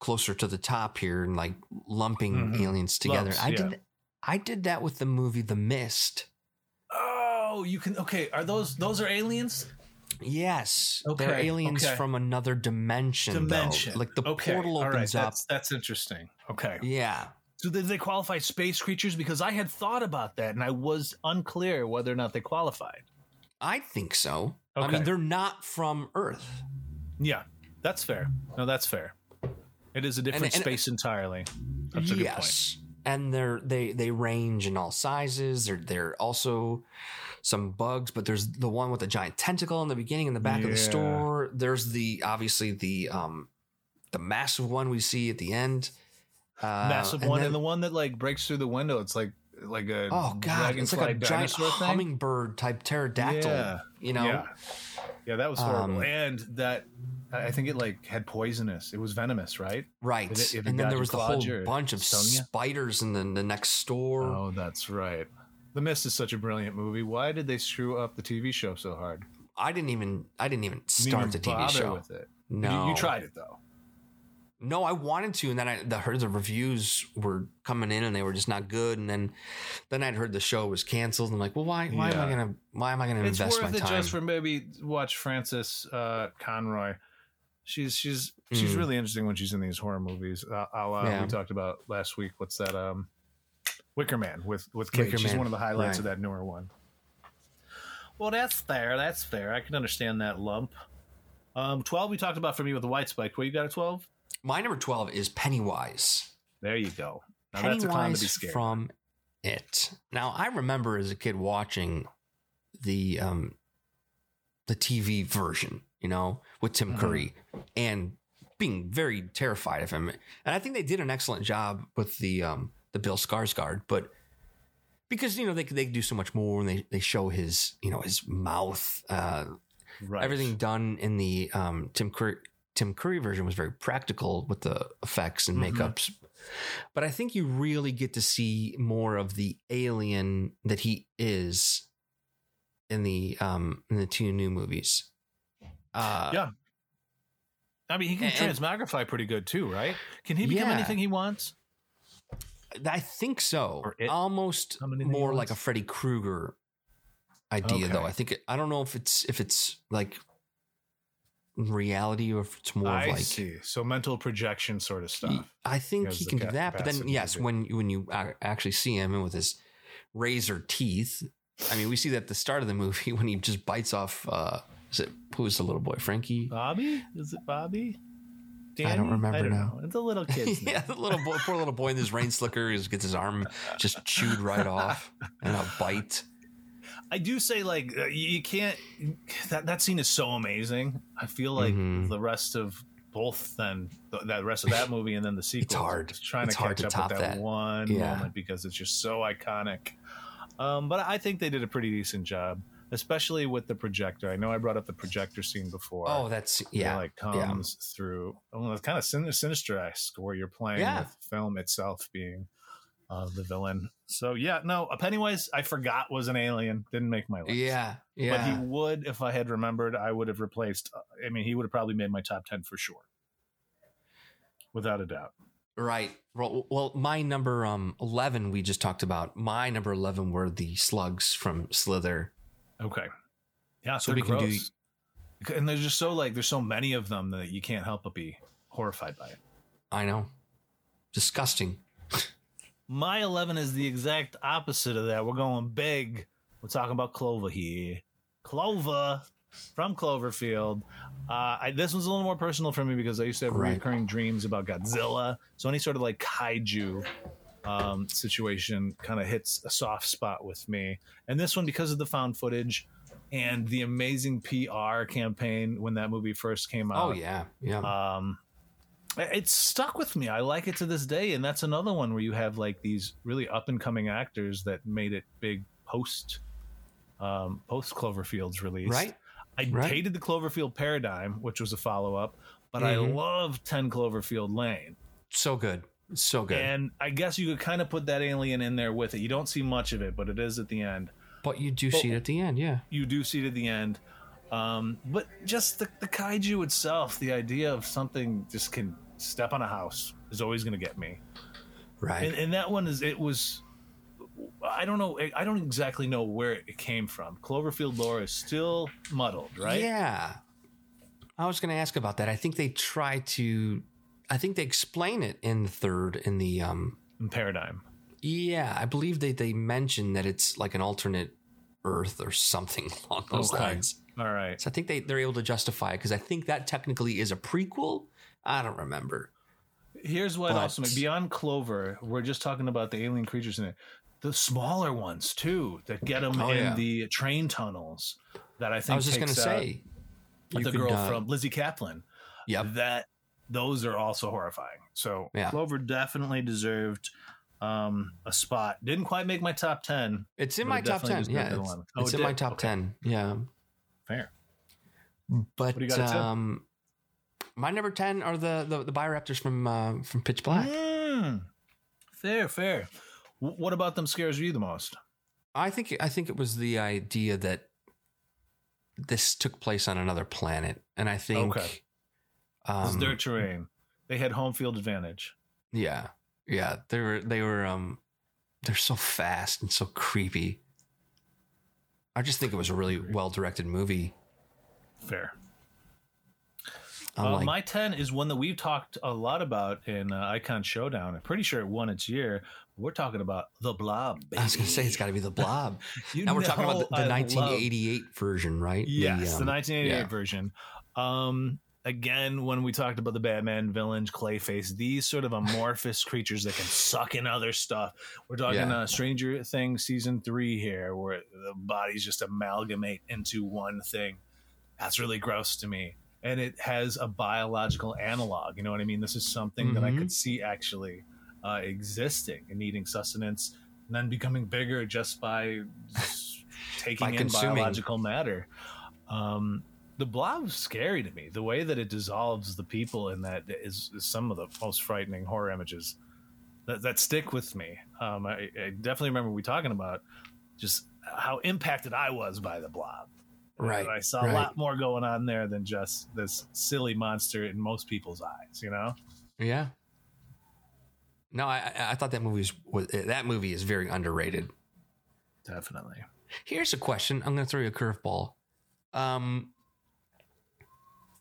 closer to the top here and like lumping Mhm. aliens together. Lumps, I yeah. did I did that with the movie The Mist. Oh, you can. Okay, are those those are aliens? Yes, they're aliens okay. from another dimension. though. Dimension. Like the okay. portal all right, opens up. That's, that's interesting. Okay. Yeah. So did they qualify space creatures? Because I had thought about that and I was unclear whether or not they qualified. I think so. I mean, they're not from Earth. Yeah, that's fair. No, that's fair. It is a different and- space entirely. That's a good point. yes. And they're they they range in all sizes. They're they're also some bugs, but there's the one with the giant tentacle in the beginning in the back of the store. There's the obviously the um the massive one we see at the end. Uh, Massive one then- and the one that like breaks through the window. It's like like a oh god, it's like a giant thing. hummingbird type pterodactyl. Yeah. You know, Yeah. Yeah, that was horrible. Um, and that I think it like had poisonous. It was venomous, right? right? If it- if it and then there was the whole bunch of you? spiders in the, the next store. Oh, that's right. The Mist is such a brilliant movie. Why did they screw up the TV show so hard? I didn't even I didn't even start didn't the TV show. with it. No, You, you tried it though. No, I wanted to, and then I the, heard the reviews were coming in, and they were just not good. And then, then I'd heard the show was canceled. And I'm like, well, why? Why am I gonna? Why am I gonna It's invest my worth it time? just for maybe watch Frances uh, Conroy. She's she's she's Mm. really interesting when she's in these horror movies. Uh, a la Yeah. we talked about last week. What's that? Um, Wicker Man with with Kate. Wicker she's Man, one of the highlights of that newer one. Well, that's fair. That's fair. I can understand that lump. Um, twelve we talked about for me with the white spike. What you got a twelve? my number twelve is Pennywise. There you go. Now that's a clown to Pennywise be scared. from It. Now I remember as a kid watching the um the TV version, you know, with Tim Mhm. Curry, and being very terrified of him. And I think they did an excellent job with the um the Bill Skarsgård, but because you know they they do so much more and they they show his you know his mouth uh right. everything done in the um, Tim Curry Tim Curry version was very practical with the effects and Mhm. makeups. But I think you really get to see more of the alien that he is in the um in the two new movies. Uh, Yeah. I mean, he can And- transmogrify pretty good too, right? Can he become Yeah. anything he wants? I think so. It- Almost How many more like a Freddy Krueger idea, though. I think it, I don't know if it's if it's like reality or if it's more I of like see. So mental projection sort of stuff. I think has he can do that, but then yes, do- when when you actually see him and with his razor teeth, I mean, we see that at the start of the movie when he just bites off. Uh, is it who's the little boy, Frankie? Bobby? Is it Bobby? I don't remember now. know. It's a little kid. yeah, the little boy, poor little boy in this rain slicker, gets his arm just chewed right off and a bite. I do say like uh, you can't. That that scene is so amazing. I feel like Mhm. the rest of both then the, that rest of that movie and then the sequel. It's hard. Trying It's to hard catch to up with that, that. one Yeah. moment because it's just so iconic. Um, but I think they did a pretty decent job, especially with the projector. I know I brought up the projector scene before. Oh, that's It, yeah, like comes through. Oh, it's kind of sin- sinister-esque where you're playing Yeah. with film itself being uh, the villain. So yeah, no, a Pennywise I forgot was an alien. Didn't make my list. yeah, yeah. but he would if I had remembered. I would have replaced. uh, I mean, he would have probably made my top ten for sure, without a doubt. Right. Well, well, my number um eleven we just talked about. My number eleven were the slugs from Slither. Okay. Yeah, So we we can do- And there's just so like there's so many of them that you can't help but be horrified by it. I know, disgusting. My 11 is the exact opposite of that. We're going big. We're talking about Clover here. Clover from Cloverfield. Uh, I, this one's a little more personal for me because I used to have Right. recurring dreams about Godzilla. So any sort of like kaiju um, situation kind of hits a soft spot with me. And this one, because of the found footage and the amazing PR campaign when that movie first came out. Oh yeah, yeah. Um, it's stuck with me. I like it to this day, and that's another one where you have like these really up and coming actors that made it big post um, post Cloverfield's release. right. I right. hated the Cloverfield Paradigm, which was a follow up, but I Mhm. love Ten Cloverfield Lane. So good. So good. And I guess you could kind of put that alien in there with it. You don't see much of it, but it is at the end. but you do Well- see it at the end, yeah. You do see it at the end. Um, but just the, the kaiju itself, the idea of something just can step on a house is always going to get me. Right. And, and that one is, it was, I don't know, I don't exactly know where it came from. Cloverfield lore is still muddled, right? Yeah. I was going to ask about that. I think they try to I think they explain it in the third in the um Paradigm. yeah, I believe they they mention that it's like an alternate earth or something along those Okay. lines. All right. So I think they they're able to justify it because I think that technically is a prequel. I don't remember. Here's what But- also beyond Clover, we're just talking about the alien creatures in it. The smaller ones too that get them Oh, in yeah. the train tunnels. That I think I was just going to say the girl uh, from Lizzy Caplan. Yep. That those are also horrifying. So Yeah. Clover definitely deserved um, a spot. Didn't quite make my top ten. It's in my top 10. Yeah. It's, Oh, it's it in my top Okay. 10. Yeah. Fair. But What do you got um my number 10 are the the, the Bioraptors from uh, from Pitch Black. Mm. Fair, fair. W- what about them scares you the most? I think I think it was the idea that this took place on another planet, and I think, Okay. Um, It's their terrain. They had home field advantage. yeah, yeah, they were they were um, they're so fast and so creepy. I just think it was a really well directed movie. Fair. Uh, like, my 10 is one that we've talked a lot about in uh, Icon Showdown. I'm pretty sure it won its year. We're talking about The Blob. I was going to say it's got to be the Blob. Now we're talking about the, the I 1988 version, right? love- yes, the, um, 1988 yeah. version. Um, again, when we talked about the Batman villains, Clayface, these sort of amorphous creatures that can suck in other stuff. We're talking Yeah. uh, Stranger Things season three here, where the bodies just amalgamate into one thing. That's really gross to me. And it has a biological analog. You know what I mean? This is something that I Mhm. could see actually uh, existing and needing sustenance and then becoming bigger just by taking By in consuming. biological matter. Um, the blob's scary to me. The way that it dissolves the people in that is, is some of the most frightening horror images that, that stick with me. Um, I, I definitely remember we talking about just how impacted I was by the blob. Right, I saw right. a lot more going on there than just this silly monster in most people's eyes, you know? Yeah. No, I I- I thought that movie was, was that movie is very underrated. Definitely. Here's a question. I'm going to throw you a curveball. Um,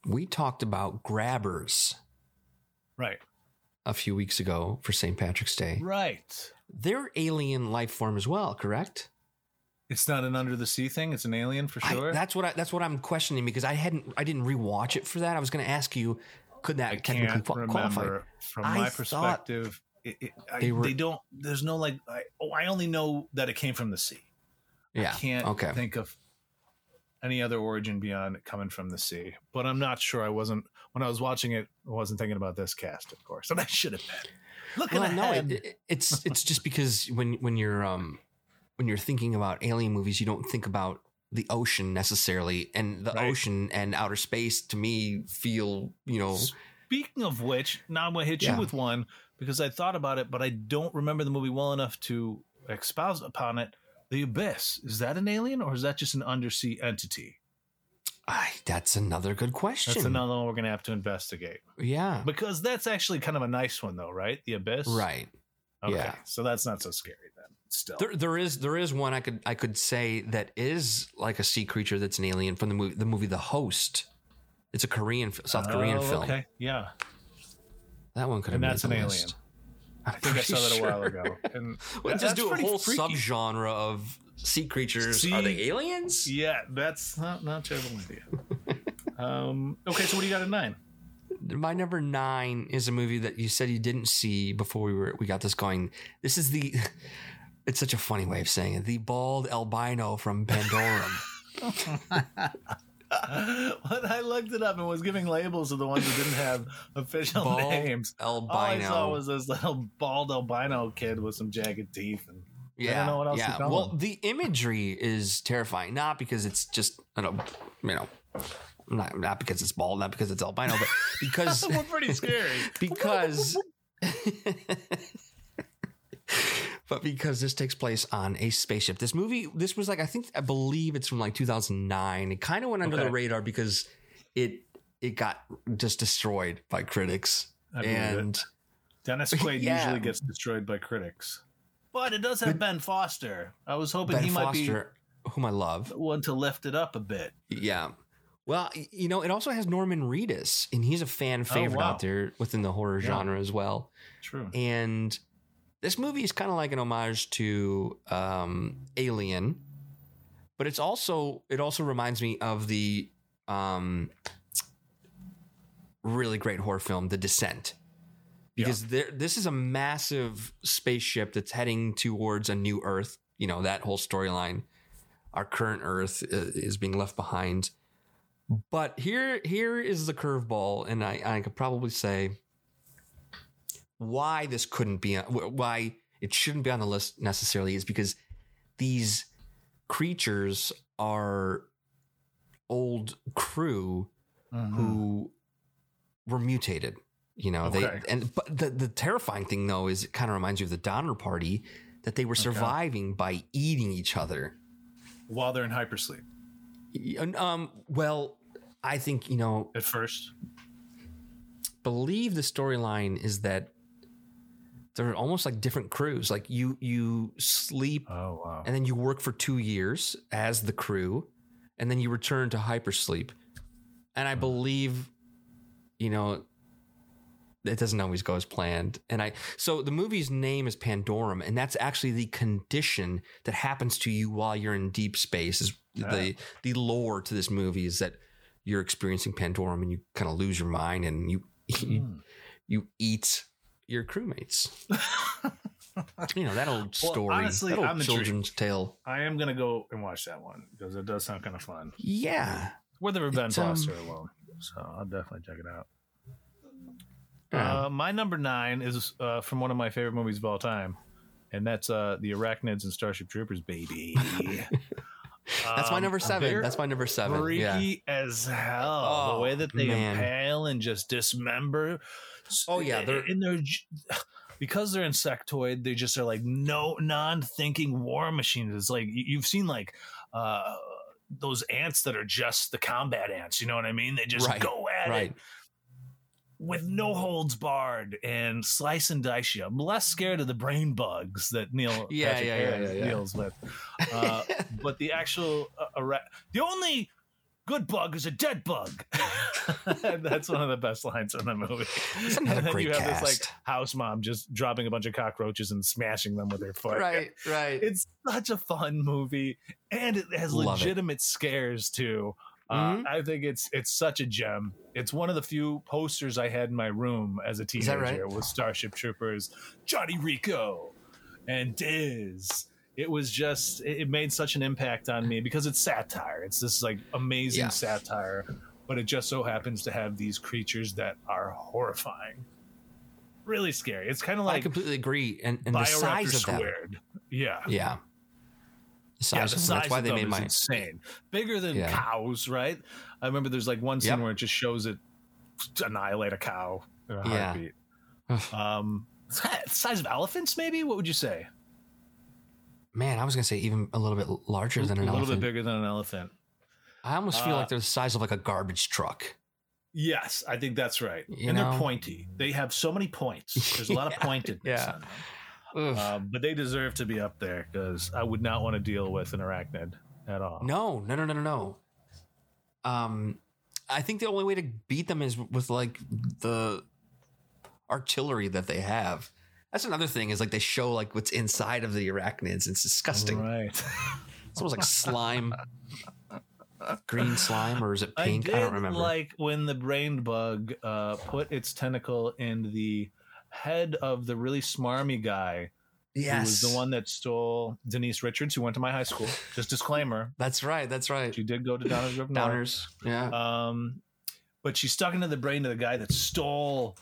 we talked about grabbers Right. a few weeks ago for St. Patrick's Day. Right. They're alien life form as well, correct? It's not an under the sea thing. It's an alien for I- sure. that's what I, that's what I'm questioning because I hadn't I didn't rewatch it for that. I was going to ask you, could that I technically can't qual- qualify? from I my perspective. It, it, I, they they, don't. There's no like. I, oh, I only know that it came from the sea. Yeah. I can't okay. think of any other origin beyond coming from the sea. But I'm not sure. I wasn't when I was watching it. I wasn't thinking about this cast, of course, and I should have been. Looking well, no, ahead. it, it- it's it's just because when when you're um when you're thinking about alien movies, you don't think about the ocean necessarily, and the Right. ocean and outer space to me feel you know Speaking of which, now I'm going to hit Yeah. you with one because I thought about it, but I don't remember the movie well enough to espouse upon it. The Abyss is that an alien or is that just an undersea entity? I, that's another good question. That's another one we're going to have to investigate yeah, because that's actually kind of a nice one, though, right? The Abyss, right. Okay, yeah. so that's not so scary then. Still, There, there is there is one I could I could say that is like a sea creature that's an alien from the movie the movie The Host. It's a Korean South Korean Oh, film. Okay, yeah, That one could have And that's an list. I think I saw that a while ago. And Well, just do a whole freaky. subgenre of sea creatures. Sea- Are they aliens? Yeah, that's not not a terrible idea. um, okay, so what do you got at nine? My number nine is a movie that you said you didn't see before we were we got this going. This is the. It's such a funny way of saying it. The bald albino from Pandorum. when I looked it up and was giving labels to the ones that didn't have official Bald names, all I saw was this little bald albino kid with some jagged teeth. And yeah, don't know what else yeah. Well, him. the imagery is terrifying. Not because it's just you know, you know, not not because it's bald, not because it's albino, but because we're pretty scary. because but because this takes place on a spaceship this movie this was like i think i believe it's from like 2009 it kind of went under Okay. the radar because it it got just destroyed by critics I believe it. and Dennis Quaid Yeah. usually gets destroyed by critics, but it does have Ben Foster. I was hoping ben he might foster whom i love one to lift it up a bit. yeah well you know it also has norman reedus and he's a fan oh, favorite wow. out there within the horror Yeah. genre as well True. and this movie is kind of like an homage to um, Alien, but it's also it also reminds me of the um, really great horror film, The Descent, because there this is a massive spaceship that's heading towards a new Earth. You know that whole storyline. Our current Earth uh, is being left behind, but here here is the curveball, and I, I could probably say why this couldn't be why it shouldn't be on the list necessarily is because these creatures are old crew Mhm. who were mutated you know Okay. they and but the, the terrifying thing though is it kind of reminds you of the donner party that they were surviving by eating each other While they're in hypersleep um well i think you know at first. believe the storyline is that they're almost like different crews. Like you you sleep Oh wow. and then you work for two years as the crew, and then you return to hypersleep. And I believe, you know, it doesn't always go as planned. And I so the movie's name is Pandorum, and that's actually the condition that happens to you while you're in deep space. Is the the lore to this movie is that you're experiencing Pandorum and you kind of lose your mind and you you, Hmm. you eat your crewmates. you know that old Well, story, honestly, that old I'm intrigued. children's tale. I am gonna go and watch that one because it does sound kind of fun. Yeah, With or Ben um, Foster alone, so I'll definitely check it out. Yeah. Uh, my number nine is uh, from one of my favorite movies of all time, and that's uh, the Arachnids and Starship Troopers, baby. that's my Um, number 7 they're That's my number seven. Freaky Yeah. as hell. the Oh, way that they man. impale and just dismember. Oh, yeah, they're- in they're because they're insectoid. They just are like no non-thinking war machines. It's like you- you've seen like. uh those ants that are just the combat ants, you know what I mean? They just Right, go at Right. it with no holds barred and slice and dice you. I'm less scared of the brain bugs that Neil Yeah, Patrick yeah, yeah, yeah, yeah. deals with. Uh, but the actual uh, ara- the only good bug is a dead bug. That's one of the best lines in the movie. It's another and then great you have this cast. like house mom just dropping a bunch of cockroaches and smashing them with her foot. Right. Right. It's such a fun movie, and it has Love it. legitimate scares too. Uh, Mhm. I think it's it's such a gem. It's one of the few posters I had in my room as a teenager right? with Starship Troopers, Johnny Rico, and Diz. It was just it made such an impact on me because it's satire. It's this like amazing Yeah. satire, but it just so happens to have these creatures that are horrifying, really scary. It's kind of like I completely agree. And and the size of them. squared. Yeah. Yeah. The size Yeah, of the size That's why of they them made is insane. Bigger than Yeah. cows, right? I remember there's like one scene Yep. where it just shows it annihilate a cow in a Yeah. heartbeat. um, size of elephants, maybe? What would you say? Man. I was gonna say even a little bit larger than an elephant. a little elephant. bit bigger than an elephant. I almost feel Uh, like they're the size of like a garbage truck. Yes, I think that's right. You and know? they're pointy. They have so many points. There's a lot of Yeah, pointedness. yeah. in them. Ugh. Um, but they deserve to be up there because I would not want to deal with an arachnid at all. No, no, no, no, no, no. Um, I think the only way to beat them is with like the artillery that they have. That's another thing is like they show like what's inside of the arachnids. It's disgusting. Right. It's almost like slime, green slime, or is it pink? I, I, don't remember. like when the brain bug uh, put its tentacle in the head of the really smarmy guy who was the one that stole Denise Richards, who went to my high school. Just disclaimer, That's right. That's right. she did go to Downers Grove Downers. Yeah. Um, but she stuck into the brain of the guy that stole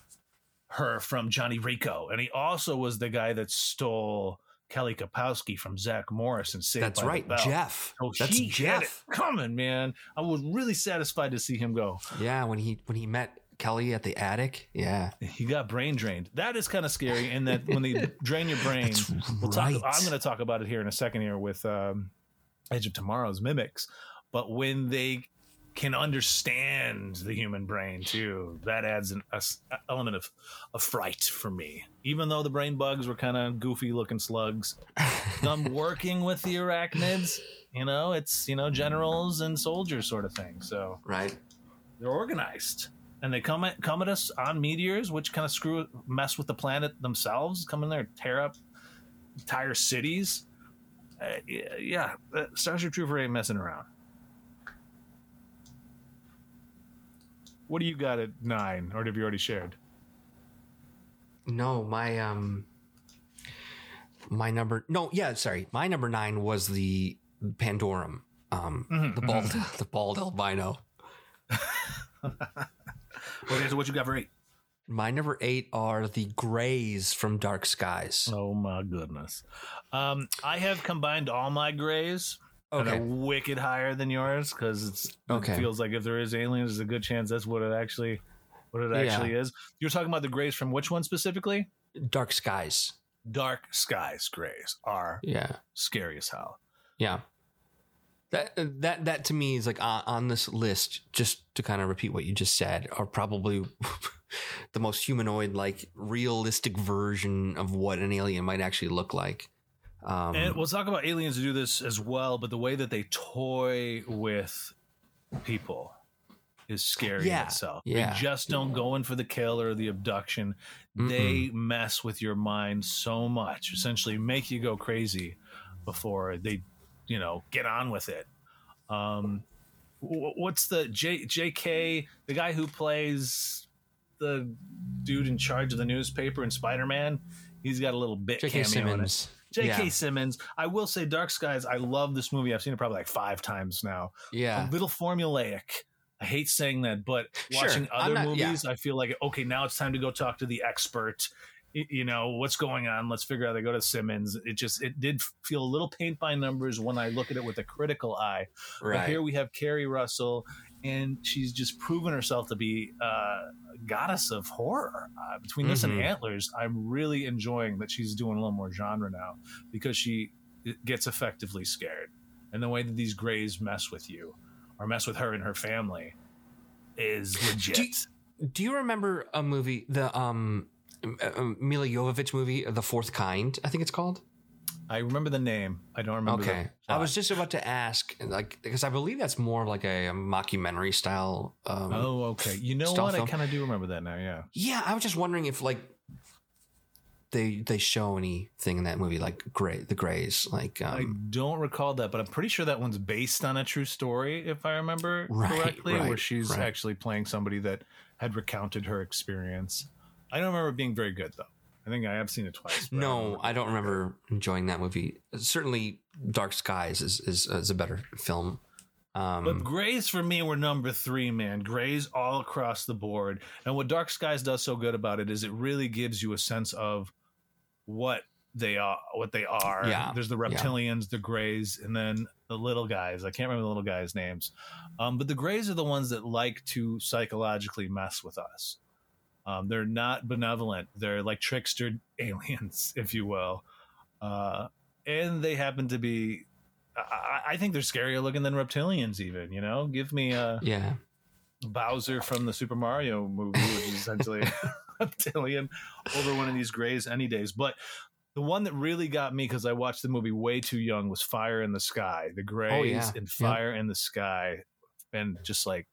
her from Johnny Rico, and he also was the guy that stole Kelly Kapowski from Zach Morris and Saved That's by the right. Bell. Jeff. So That's he Jeff. coming, man. I was really satisfied to see him go. Yeah. When he when he met Kelly at the attic. Yeah. He got brain drained. That is kind of scary. In that when they drain your brain, we'll talk, right. I'm going to talk about it here in a second here with um, Edge of Tomorrow's mimics. But when they can understand the human brain too, that adds an a s- element of, of fright for me. Even though the brain bugs were kind of goofy looking slugs, I'm working with the arachnids, you know, it's you know generals and soldiers sort of thing. So Right. they're organized and they come at come at us on meteors which kind of screw mess with the planet themselves come in there tear up entire cities uh, yeah, yeah uh, starship trooper ain't messing around what do you got at nine or have you already shared No, my um my number no, yeah, sorry. My number nine was the Pandorum. Um Mhm, the bald the bald albino. okay so what you got for eight? My number eight are the Greys from Dark Skies. Oh my goodness um i have combined all my grays that are Okay. wicked higher than yours because it's Okay. it feels like if there is aliens, there's a good chance that's what it actually what it Yeah. actually is. You're talking about the grays from which one specifically? Dark Skies. Dark skies grays are Yeah. scary as hell. Yeah. That that that to me is like on, on this list. Just to kind of repeat what you just said, are probably the most humanoid, like realistic version of what an alien might actually look like. Um, And we'll talk about aliens who do this as well, but the way that they toy with people is scary Yeah, in itself. yeah. They just don't go in for the kill or the abduction. They mess with your mind so much, essentially make you go crazy before they, you know, get on with it. Um, what's the J, JK, the guy who plays the dude in charge of the newspaper in Spider Man? He's got a little bit J.K. cameo in it. Simmons. J.K. Yeah. Simmons. I will say, Dark Skies. I love this movie. I've seen it probably like five times now. Yeah. A little formulaic. I hate saying that, but watching I'm other not- yeah. movies, I feel like okay, now it's time to go talk to the expert. You know what's going on. Let's figure out. They go to Simmons. It just it did feel a little paint by numbers when I look at it with a critical eye. But Right. here we have Keri Russell, and she's just proven herself to be uh, a goddess of horror. Uh, between this and Mhm. Antlers, I'm really enjoying that she's doing a little more genre now because she gets effectively scared. And the way that these Greys mess with you or mess with her and her family is legit. Do you- Do you remember a movie, the um, uh, Milla Jovovich movie, The Fourth Kind? I think it's called. I remember the name. I don't remember. Okay, I was just about to ask, like, because I believe that's more like a, mockumentary style. Um, Oh, okay. You know what? I kind of do remember that now. Yeah. Yeah, I was just wondering if like they they show anything in that movie like Gray, the Greys, like I um, don't recall that, but I'm pretty sure that one's based on a true story, if I remember Right, correctly, where she's right. actually playing somebody that had recounted her experience. I don't remember it being very good though. I think I have seen it twice. no, I don't remember enjoying that movie. Certainly, Dark Skies is is, is a better film. Um. But Grays for me were number three, man. Grays all across the board. And what Dark Skies does so good about it is it really gives you a sense of what they are what they are. Yeah, There's the yeah. reptilians, the grays, and then the little guys. I can't remember the little guys' names. Um, but the grays are the ones that like to psychologically mess with us. Um, they're not benevolent. They're like trickster aliens, if you will. Uh, and they happen to be I, I think they're scarier looking than reptilians even, you know? Give me a yeah, Bowser from the Super Mario movie, which is essentially a reptilian, over one of these grays any days. But the one that really got me because I watched the movie way too young was Fire in the Sky. The grays Oh, yeah. and Fire in the Sky, and just like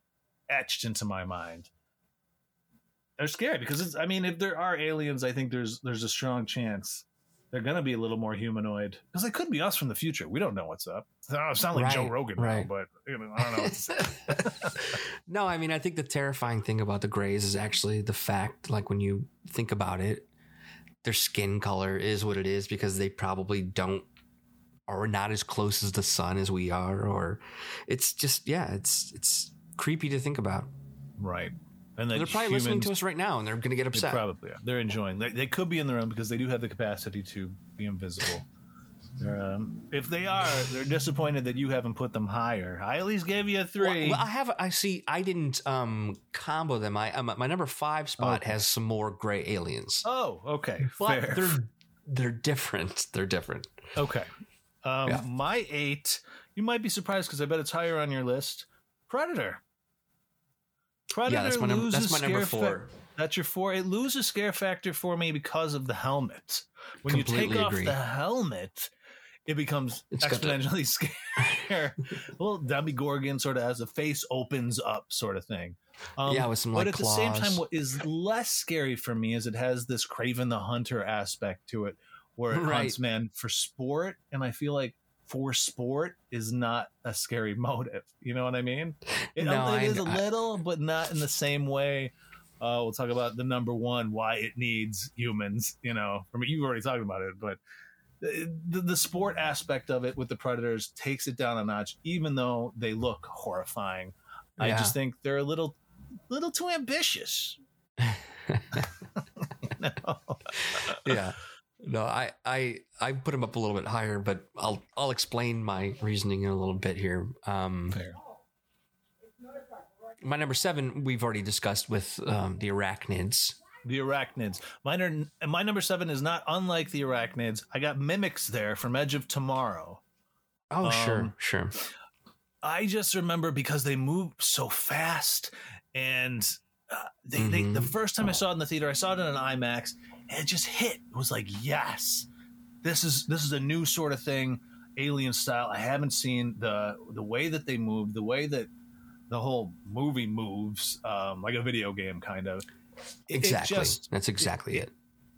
etched into my mind. They're scary because it's. I mean, if there are aliens, I think there's there's a strong chance they're going to be a little more humanoid because they could be us from the future. We don't know what's up. I sound like Right, Joe Rogan now, but you know, I don't know what to say. no, I mean, I think the terrifying thing about the Greys is actually the fact, like when you think about it, their skin color is what it is because they probably don't are not as close as the sun as we are, or it's just yeah, it's it's creepy to think about. right. And They're probably listening to us right now, and they're going to get They upset. probably are. They're enjoying. They, they could be in their own because they do have the capacity to be invisible. Um, if they are, they're disappointed that you haven't put them higher. I at least gave you a Well, three. well, I have. I see. I didn't um combo them. I um, my number five spot Okay. has some more gray aliens, oh, okay, but fair. they're they're different. They're different. Okay. Um, Yeah. My eight, you might be surprised because I bet it's higher on your list. Predator. Predator yeah, that's my number. That's my number four. fa- that's your four. It loses scare factor for me because of the helmet. When you Completely take off the helmet, it becomes It's exponentially scarier. well, Demogorgon sort of as the face opens up, sort of thing. Um, yeah, with some like but at the same time, what is less scary for me is it has this Kraven the Hunter aspect to it, where it Right. hunts man for sport, and I feel like for sport is not a scary motive. You know what I mean? It, No, it I- is a little, but not in the same way. Uh, we'll talk about the number one why it needs humans. You know, I mean, you've already talked about it, but the, the, the sport aspect of it with the predators takes it down a notch, even though they look horrifying. I just think they're a little, little too ambitious. No. yeah. No, I, I I put him up a little bit higher, but I'll I'll explain my reasoning in a little bit here. Um, Fair. my number seven we've already discussed with um, the arachnids. The arachnids. Mine are, my number seven is not unlike the arachnids. I got mimics there from Edge of Tomorrow. Oh, sure, Um, sure. I just remember because they move so fast, and uh, they, they Mhm. the first time I saw it in the theater, I saw it in an IMAX, and it just hit. It was like, yes, this is this is a new sort of thing, alien style. I haven't seen the the way that they move, the way that the whole movie moves, um, like a video game kind of. It- it Exactly. just- That's exactly it.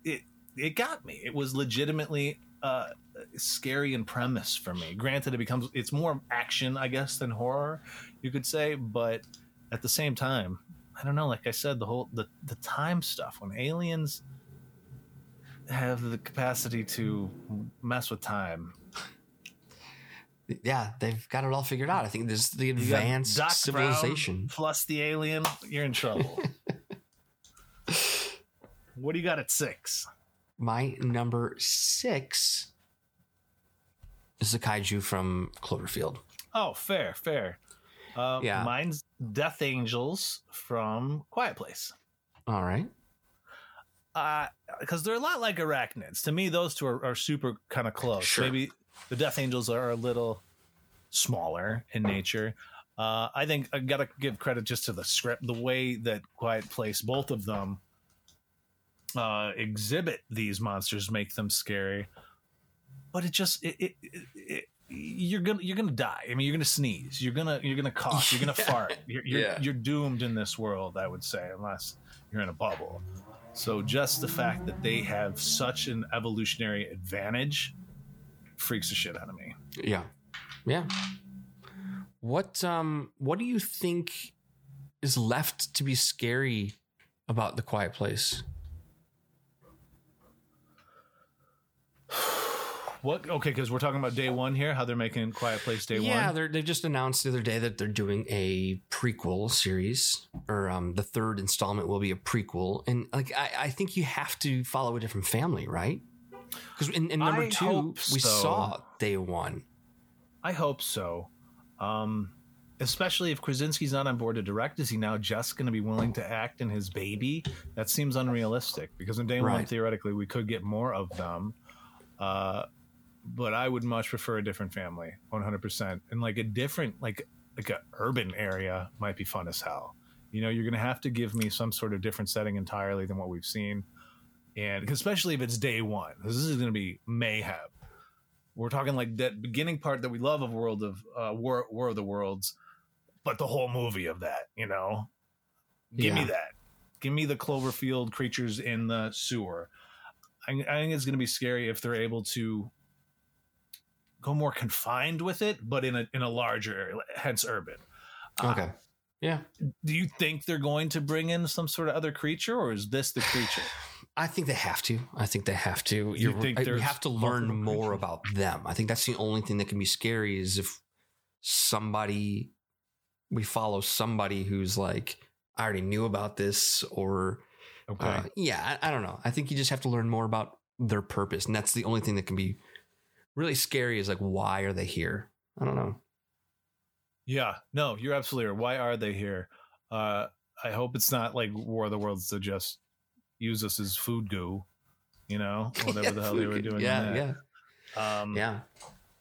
it it got me. It was legitimately uh, scary in premise for me. Granted, it becomes it's more action, I guess, than horror, you could say. But at the same time, I don't know. Like I said, the whole the the time stuff when aliens have the capacity to mess with time. Yeah, they've got it all figured out. I think this is the advanced Doc Brown civilization. plus the alien, you're in trouble. what do you got at six? My number six is the kaiju from Cloverfield. Oh, fair, fair. Uh, Yeah. Mine's Death Angels from Quiet Place. All right. Because they're a lot like arachnids. To me, those two are, are super kind of close. Sure. Maybe the Death Angels are a little smaller in nature. Uh, I think I got to give credit just to the script, the way that Quiet Place, both of them, uh, exhibit these monsters, make them scary. But it just it, it, it, it you're gonna you're gonna die. I mean, you're gonna sneeze. You're gonna you're gonna cough. You're gonna fart. You're you're, Yeah. you're doomed in this world. I would say, unless you're in a bubble. So just the fact that they have such an evolutionary advantage freaks the shit out of me. Yeah. Yeah. What um what do you think is left to be scary about the quiet place? What? Okay, because we're talking about day one here. How they're making Quiet Place day yeah, one. they're they just announced the other day that they're doing a prequel series, or um, the third installment will be a prequel, and like I, I think you have to follow a different family, right? Because in, in number I two, hope we so. saw day one. I hope so. Um, especially if Krasinski's not on board to direct, is he now just going to be willing to act in his baby? That seems unrealistic because in day one, theoretically, we could get more of them. Uh, but I would much prefer a different family, one hundred percent, and like a different, like like a urban area might be fun as hell. You know, you're going to have to give me some sort of different setting entirely than what we've seen, and especially if it's day one, this is going to be mayhem. We're talking like that beginning part that we love of World of uh, War, War of the Worlds, but the whole movie of that, you know, give me that. Give me the Cloverfield creatures in the sewer. I, I think it's going to be scary if they're able to go more confined with it, but in a in a larger area, hence urban. Uh, Okay. Yeah. do you think they're going to bring in some sort of other creature, or is this the creature? I think they have to. I think they have to. You You're, think I- we have to learn more about them. I think that's the only thing that can be scary is if somebody we follow somebody who's like, I already knew about this, or Okay. uh, yeah, I, I don't know. I think you just have to learn more about their purpose, and that's the only thing that can be really scary. Is like, why are they here? I don't know. Yeah, no, you're absolutely right. Why are they here? Uh, I hope it's not like War of the Worlds to just use us as food goo, you know, whatever Yeah, the hell they were doing. Yeah, yeah. Um, yeah.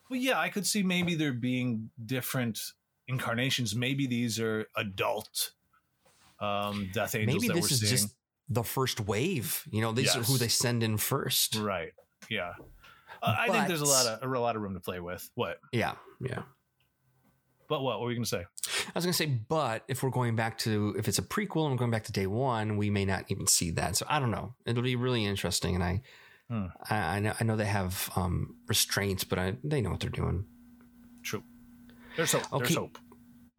But yeah, I could see maybe there being different incarnations. Maybe these are adult um, Death Angels Maybe that this we're is seeing. just the first wave. You know, these are who they send in first. right. Yeah, uh, I think there's a lot of a lot of room to play with. What? Yeah, yeah. But what? What were you gonna say? I was gonna say, but if we're going back to if it's a prequel and we're going back to day one, we may not even see that. So I don't know. It'll be really interesting, and I, Hmm. I, I know I know they have um, restraints, but I, they know what they're doing. True. There's hope. There's Okay. hope.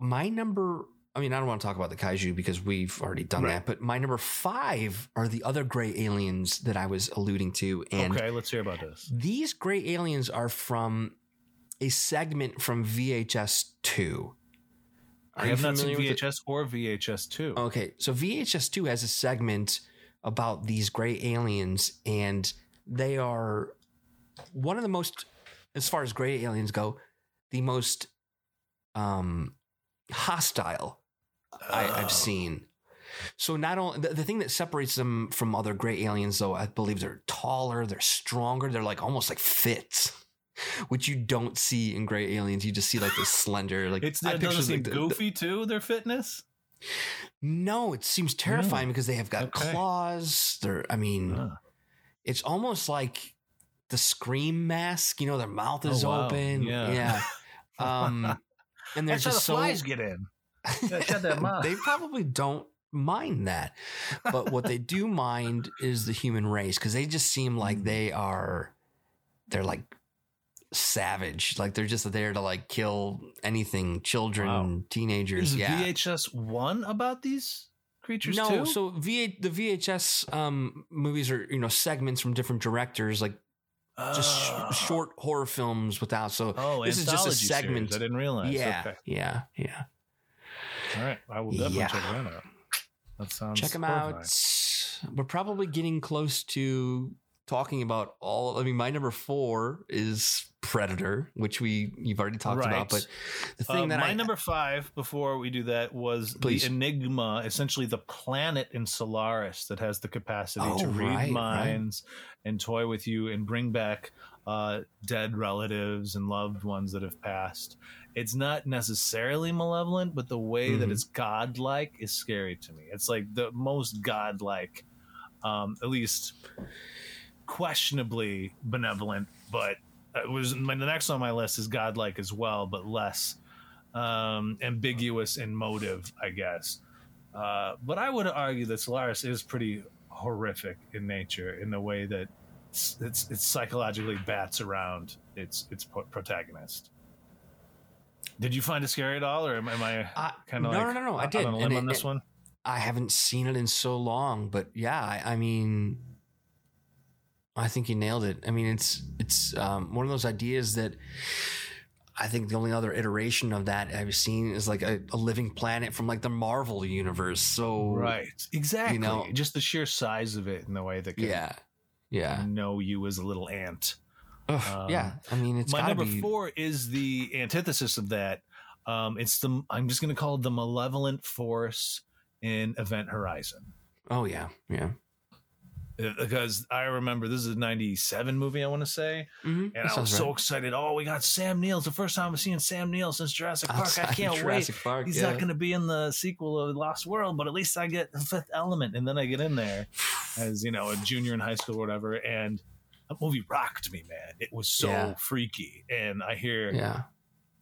My number. I mean, I don't want to talk about the kaiju because we've already done Right. that. But my number five are the other gray aliens that I was alluding to, and okay, let's hear about this. these gray aliens are from a segment from VHS two. I have not seen familiar with it? VHS or VHS two. Okay, so VHS two has a segment about these gray aliens, and they are one of the most, as far as gray aliens go, the most um, hostile I, Oh. I've seen. So not only the, the thing that separates them from other gray aliens, though, I believe they're taller, they're stronger, they're like almost like fit. Which you don't see in gray aliens. You just see like this slender, like It's I it picture, doesn't seem like, the- the- goofy too. Their fitness. no, it seems terrifying because they have got Okay. claws. They're, I mean, Ah. it's almost like the scream mask. You know, their mouth is Oh, wow. open. Yeah. Yeah. Um, and they're That's how just the so flies get in. Yeah, shut that mouth. they probably don't mind that, but what they do mind is the human race because they just seem like they are. They're like savage. Like they're just there to like kill anything, children, Wow. teenagers. Is yeah. VHS one about these creatures no, too? so V the VHS um, movies are you know segments from different directors, like just sh- Oh. short horror films without. So Oh, this is just a anthology series. segment. I didn't realize. yeah, Okay. yeah, yeah. All right. I will definitely Yeah. check that out. That sounds Check them out. We're probably getting close to talking about all. I mean, my number four is Predator, which we you've already talked Right. about. But the thing Uh, that my I number five before we do that was Please. the Enigma, essentially the planet in Solaris that has the capacity Oh, to read right, right. minds and toy with you and bring back uh, dead relatives and loved ones that have passed. It's not necessarily malevolent, but the way that Mhm. it's godlike is scary to me. It's like the most godlike, um, at least questionably benevolent, but it was the next on my list is godlike as well, but less um, ambiguous in motive, I guess. Uh, but I would argue that Solaris is pretty horrific in nature in the way that it's, it's, it's psychologically bats around its its protagonist. Did you find it scary at all, or am, am I kind no, of like no, no, no, I did. on a limb And on this it- one? I haven't seen it in so long, but yeah, I, I mean, I think you nailed it. I mean, it's it's um, one of those ideas that I think the only other iteration of that I've seen is like a, a living planet from like the Marvel universe. So Right, exactly. You know- Just the sheer size of it and the way that can yeah, yeah, know you as a little ant. Ugh, Um, yeah. I mean, it's my number be. four is the antithesis of that. Um, it's the I'm just going to call it the malevolent force in Event Horizon Oh yeah, yeah. Uh, because I remember this is a '97 movie I want to say, Mm-hmm. and I was so excited. Oh, we got Sam Neill. It's the first time I've seen Sam Neill since Jurassic Park. I can't wait. Jurassic Park. He's yeah. not going to be in the sequel of Lost World, but at least I get the Fifth Element, and then I get in there as you know a junior in high school or whatever, and that movie rocked me, man. It was so Yeah. freaky, and I hear Yeah.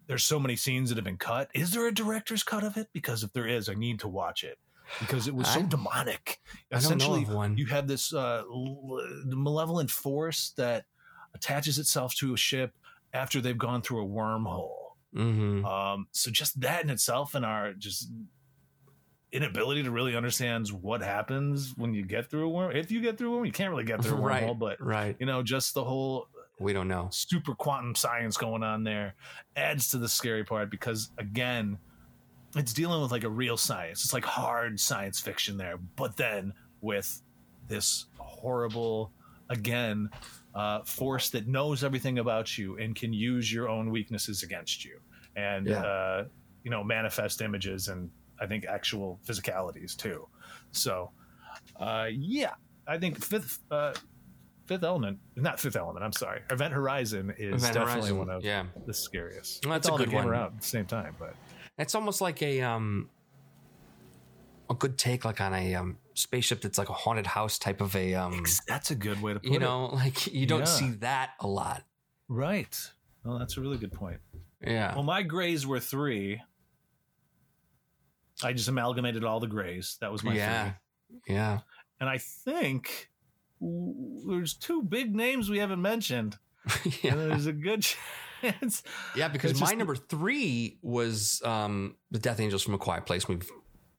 there's so many scenes that have been cut. Is there a director's cut of it? Because if there is, I need to watch it. because it was so I- demonic. I Essentially, you have this uh, malevolent force that attaches itself to a ship after they've gone through a wormhole. hmm Um, so just that in itself, and our just inability to really understand what happens when you get through a worm. If you get through a worm, you can't really get through a right, wormhole, but right. you know, just the whole We don't know. super quantum science going on there adds to the scary part because again it's dealing with like a real science it's like hard science fiction there but then with this horrible again uh, force that knows everything about you and can use your own weaknesses against you and Yeah. uh, you know manifest images and i think actual physicalities too so uh, yeah i think fifth uh, Fifth Element, not Fifth Element. I'm sorry. Event Horizon is Event definitely Horizon, one of yeah. the scariest. Well, that's It's a all good one. around at the same time, but It's almost like a um a good take like on a um spaceship that's like a haunted house type of a um that's a good way to put you it. know, like you don't Yeah. see that a lot. Right. Well, that's a really good point. Yeah. Well, my grays were three. I just amalgamated all the grays. That was my yeah. three. Yeah. And I think there's two big names we haven't mentioned. And yeah. there's a good chance. Yeah, because It's my just- number three was um the Death Angels from a Quiet Place. We've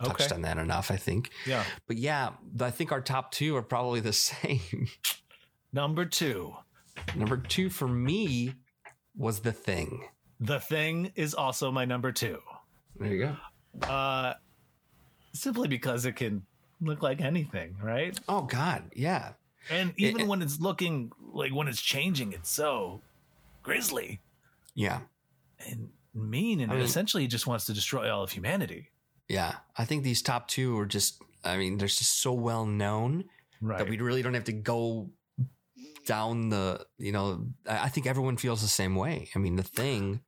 touched Okay. on that enough, I think. Yeah. But yeah, I think our top two are probably the same. Number two. number two for me was the thing. The Thing is also my number two. There you go. Uh, simply because it can look like anything, right? Oh God, yeah. And even it- when it's looking like when it's changing, it's so grisly Yeah. and mean, and I it mean- essentially just wants to destroy all of humanity. Yeah. I think these top two are just I mean, they're just so well known Right. that we really don't have to go down the you know I think everyone feels the same way. I mean the thing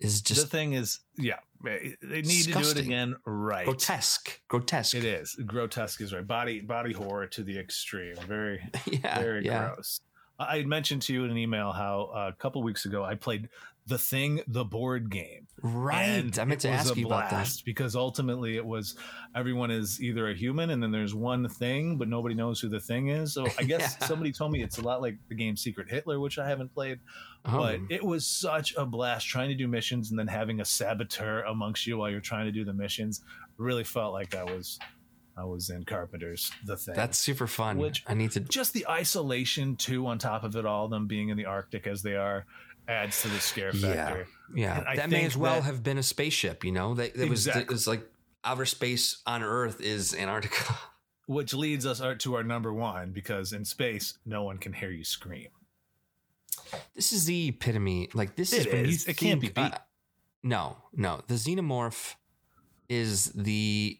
is just the thing is, yeah, they need to do it again, right? grotesque. Grotesque. It is grotesque is right. Body body horror to the extreme. Very Yeah. very yeah. gross. I had mentioned to you in an email how uh, a couple weeks ago I played the thing, the board game. Right. And I meant it to ask you about that. because ultimately it was everyone is either a human and then there's one thing, but nobody knows who the thing is. So I guess Yeah. somebody told me it's a lot like the game Secret Hitler, which I haven't played, Oh. but it was such a blast trying to do missions and then having a saboteur amongst you while you're trying to do the missions. Really felt like I was I was in Carpenter's The Thing. That's super fun. Which- I need to just the isolation too on top of it all, them being in the Arctic as they are, adds to the scare factor. Yeah, And I that may as well that- have been a spaceship. You know, that, that was Exactly. it was like outer space on Earth is Antarctica. Which leads us our- to our number one because in space, no one can hear you scream. this is the epitome. Like this is It when is. you It can't be beat. uh, no, no. The xenomorph is the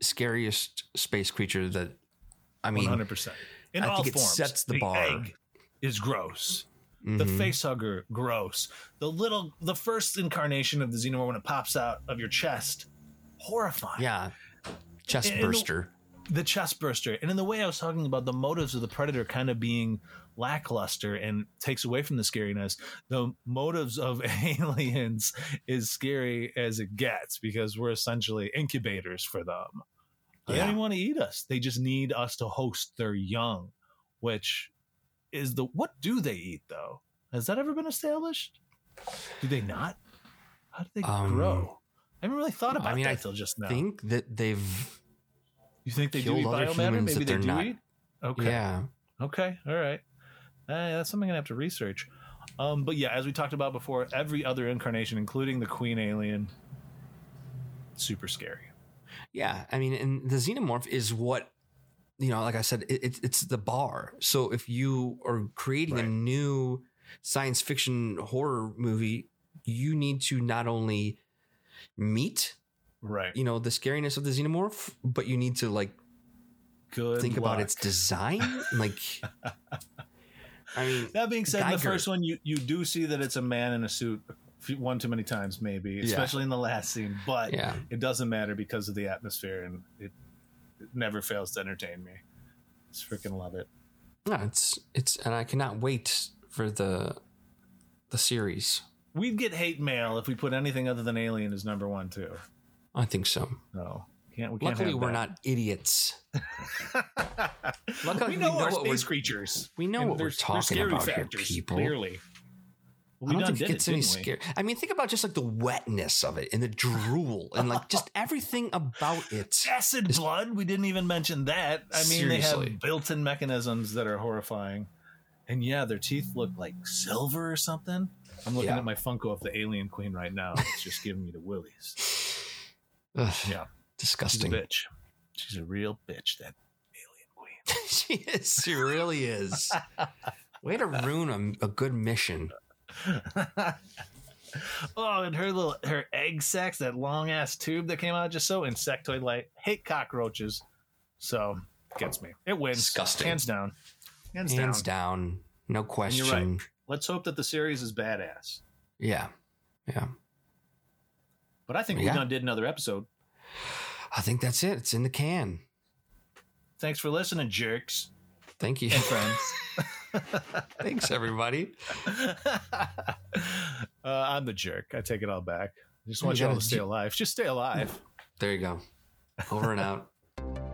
scariest space creature that. I mean, 100%. In I all think it forms. sets the bar. egg is gross. The mhm. face hugger, gross. The little, the first incarnation of the xenomorph when it pops out of your chest, horrifying. yeah, chest And- and the- burster. the chest burster. And in the way I was talking about the motives of the predator kind of being lackluster and takes away from the scariness, the motives of aliens is scary as it gets because we're essentially incubators for them. They Yeah. don't even want to eat us. They just need us to host their young, which is the what do they eat though? Has that ever been established? Do they not? How do they Um, grow? I haven't really thought about I mean, that I till just now. think that they've. You think they do eat biomatter? Maybe they they're do not- eat. Okay. Yeah, Okay. All right. Uh, that's something I'm have to research. Um, but yeah, as we talked about before, every other incarnation, including the Queen Alien, super scary. Yeah, I mean, and the xenomorph is what you know. Like I said, it, it's it's the bar. So if you are creating a new science fiction horror movie, you need to not only meet Right. you know the scariness of the xenomorph, but you need to like Good. think about its design. like, I mean, That being said, in the first one, you you do see that it's a man in a suit one too many times, maybe, especially in the last scene. But yeah, it doesn't matter because of the atmosphere, and it, it never fails to entertain me. Just freaking love it. no, it's it's, and I cannot wait for the the series. We'd get hate mail if we put anything other than Alien as number one too. I think so. No, can't we can't Luckily, we're that. not idiots. Luckily, we know we know our what we're- space creatures. We know And what we're talking about here, people. Clearly, I don't think it gets it, any scary. I mean, think about just like the wetness of it and the drool and like just everything about it. Acid blood. We didn't even mention that. I mean, they have built-in mechanisms that are horrifying. And yeah, their teeth look like silver or something. I'm looking Yeah. at my Funko of the Alien Queen right now. It's just giving me the willies. Ugh, Yeah, she's disgusting. bitch. She's a real bitch. That Alien Queen. she is. She really is. Way to ruin a, a good mission. oh, and her little her egg sacs, that long ass tube that came out, just so insectoid like. Hate cockroaches, so gets me. It wins, Disgusting. hands down, hands, Hands down. down. No And question. you're right. Let's hope that the series is badass. Yeah. Yeah. But I think we Yeah. done did another episode. I think that's it. It's in the can. Thanks for listening, jerks Thank you. and friends. Thanks, everybody. uh, I'm the jerk. I take it all back. I just want You all gotta stay alive. Just stay alive. There you go. Over and out.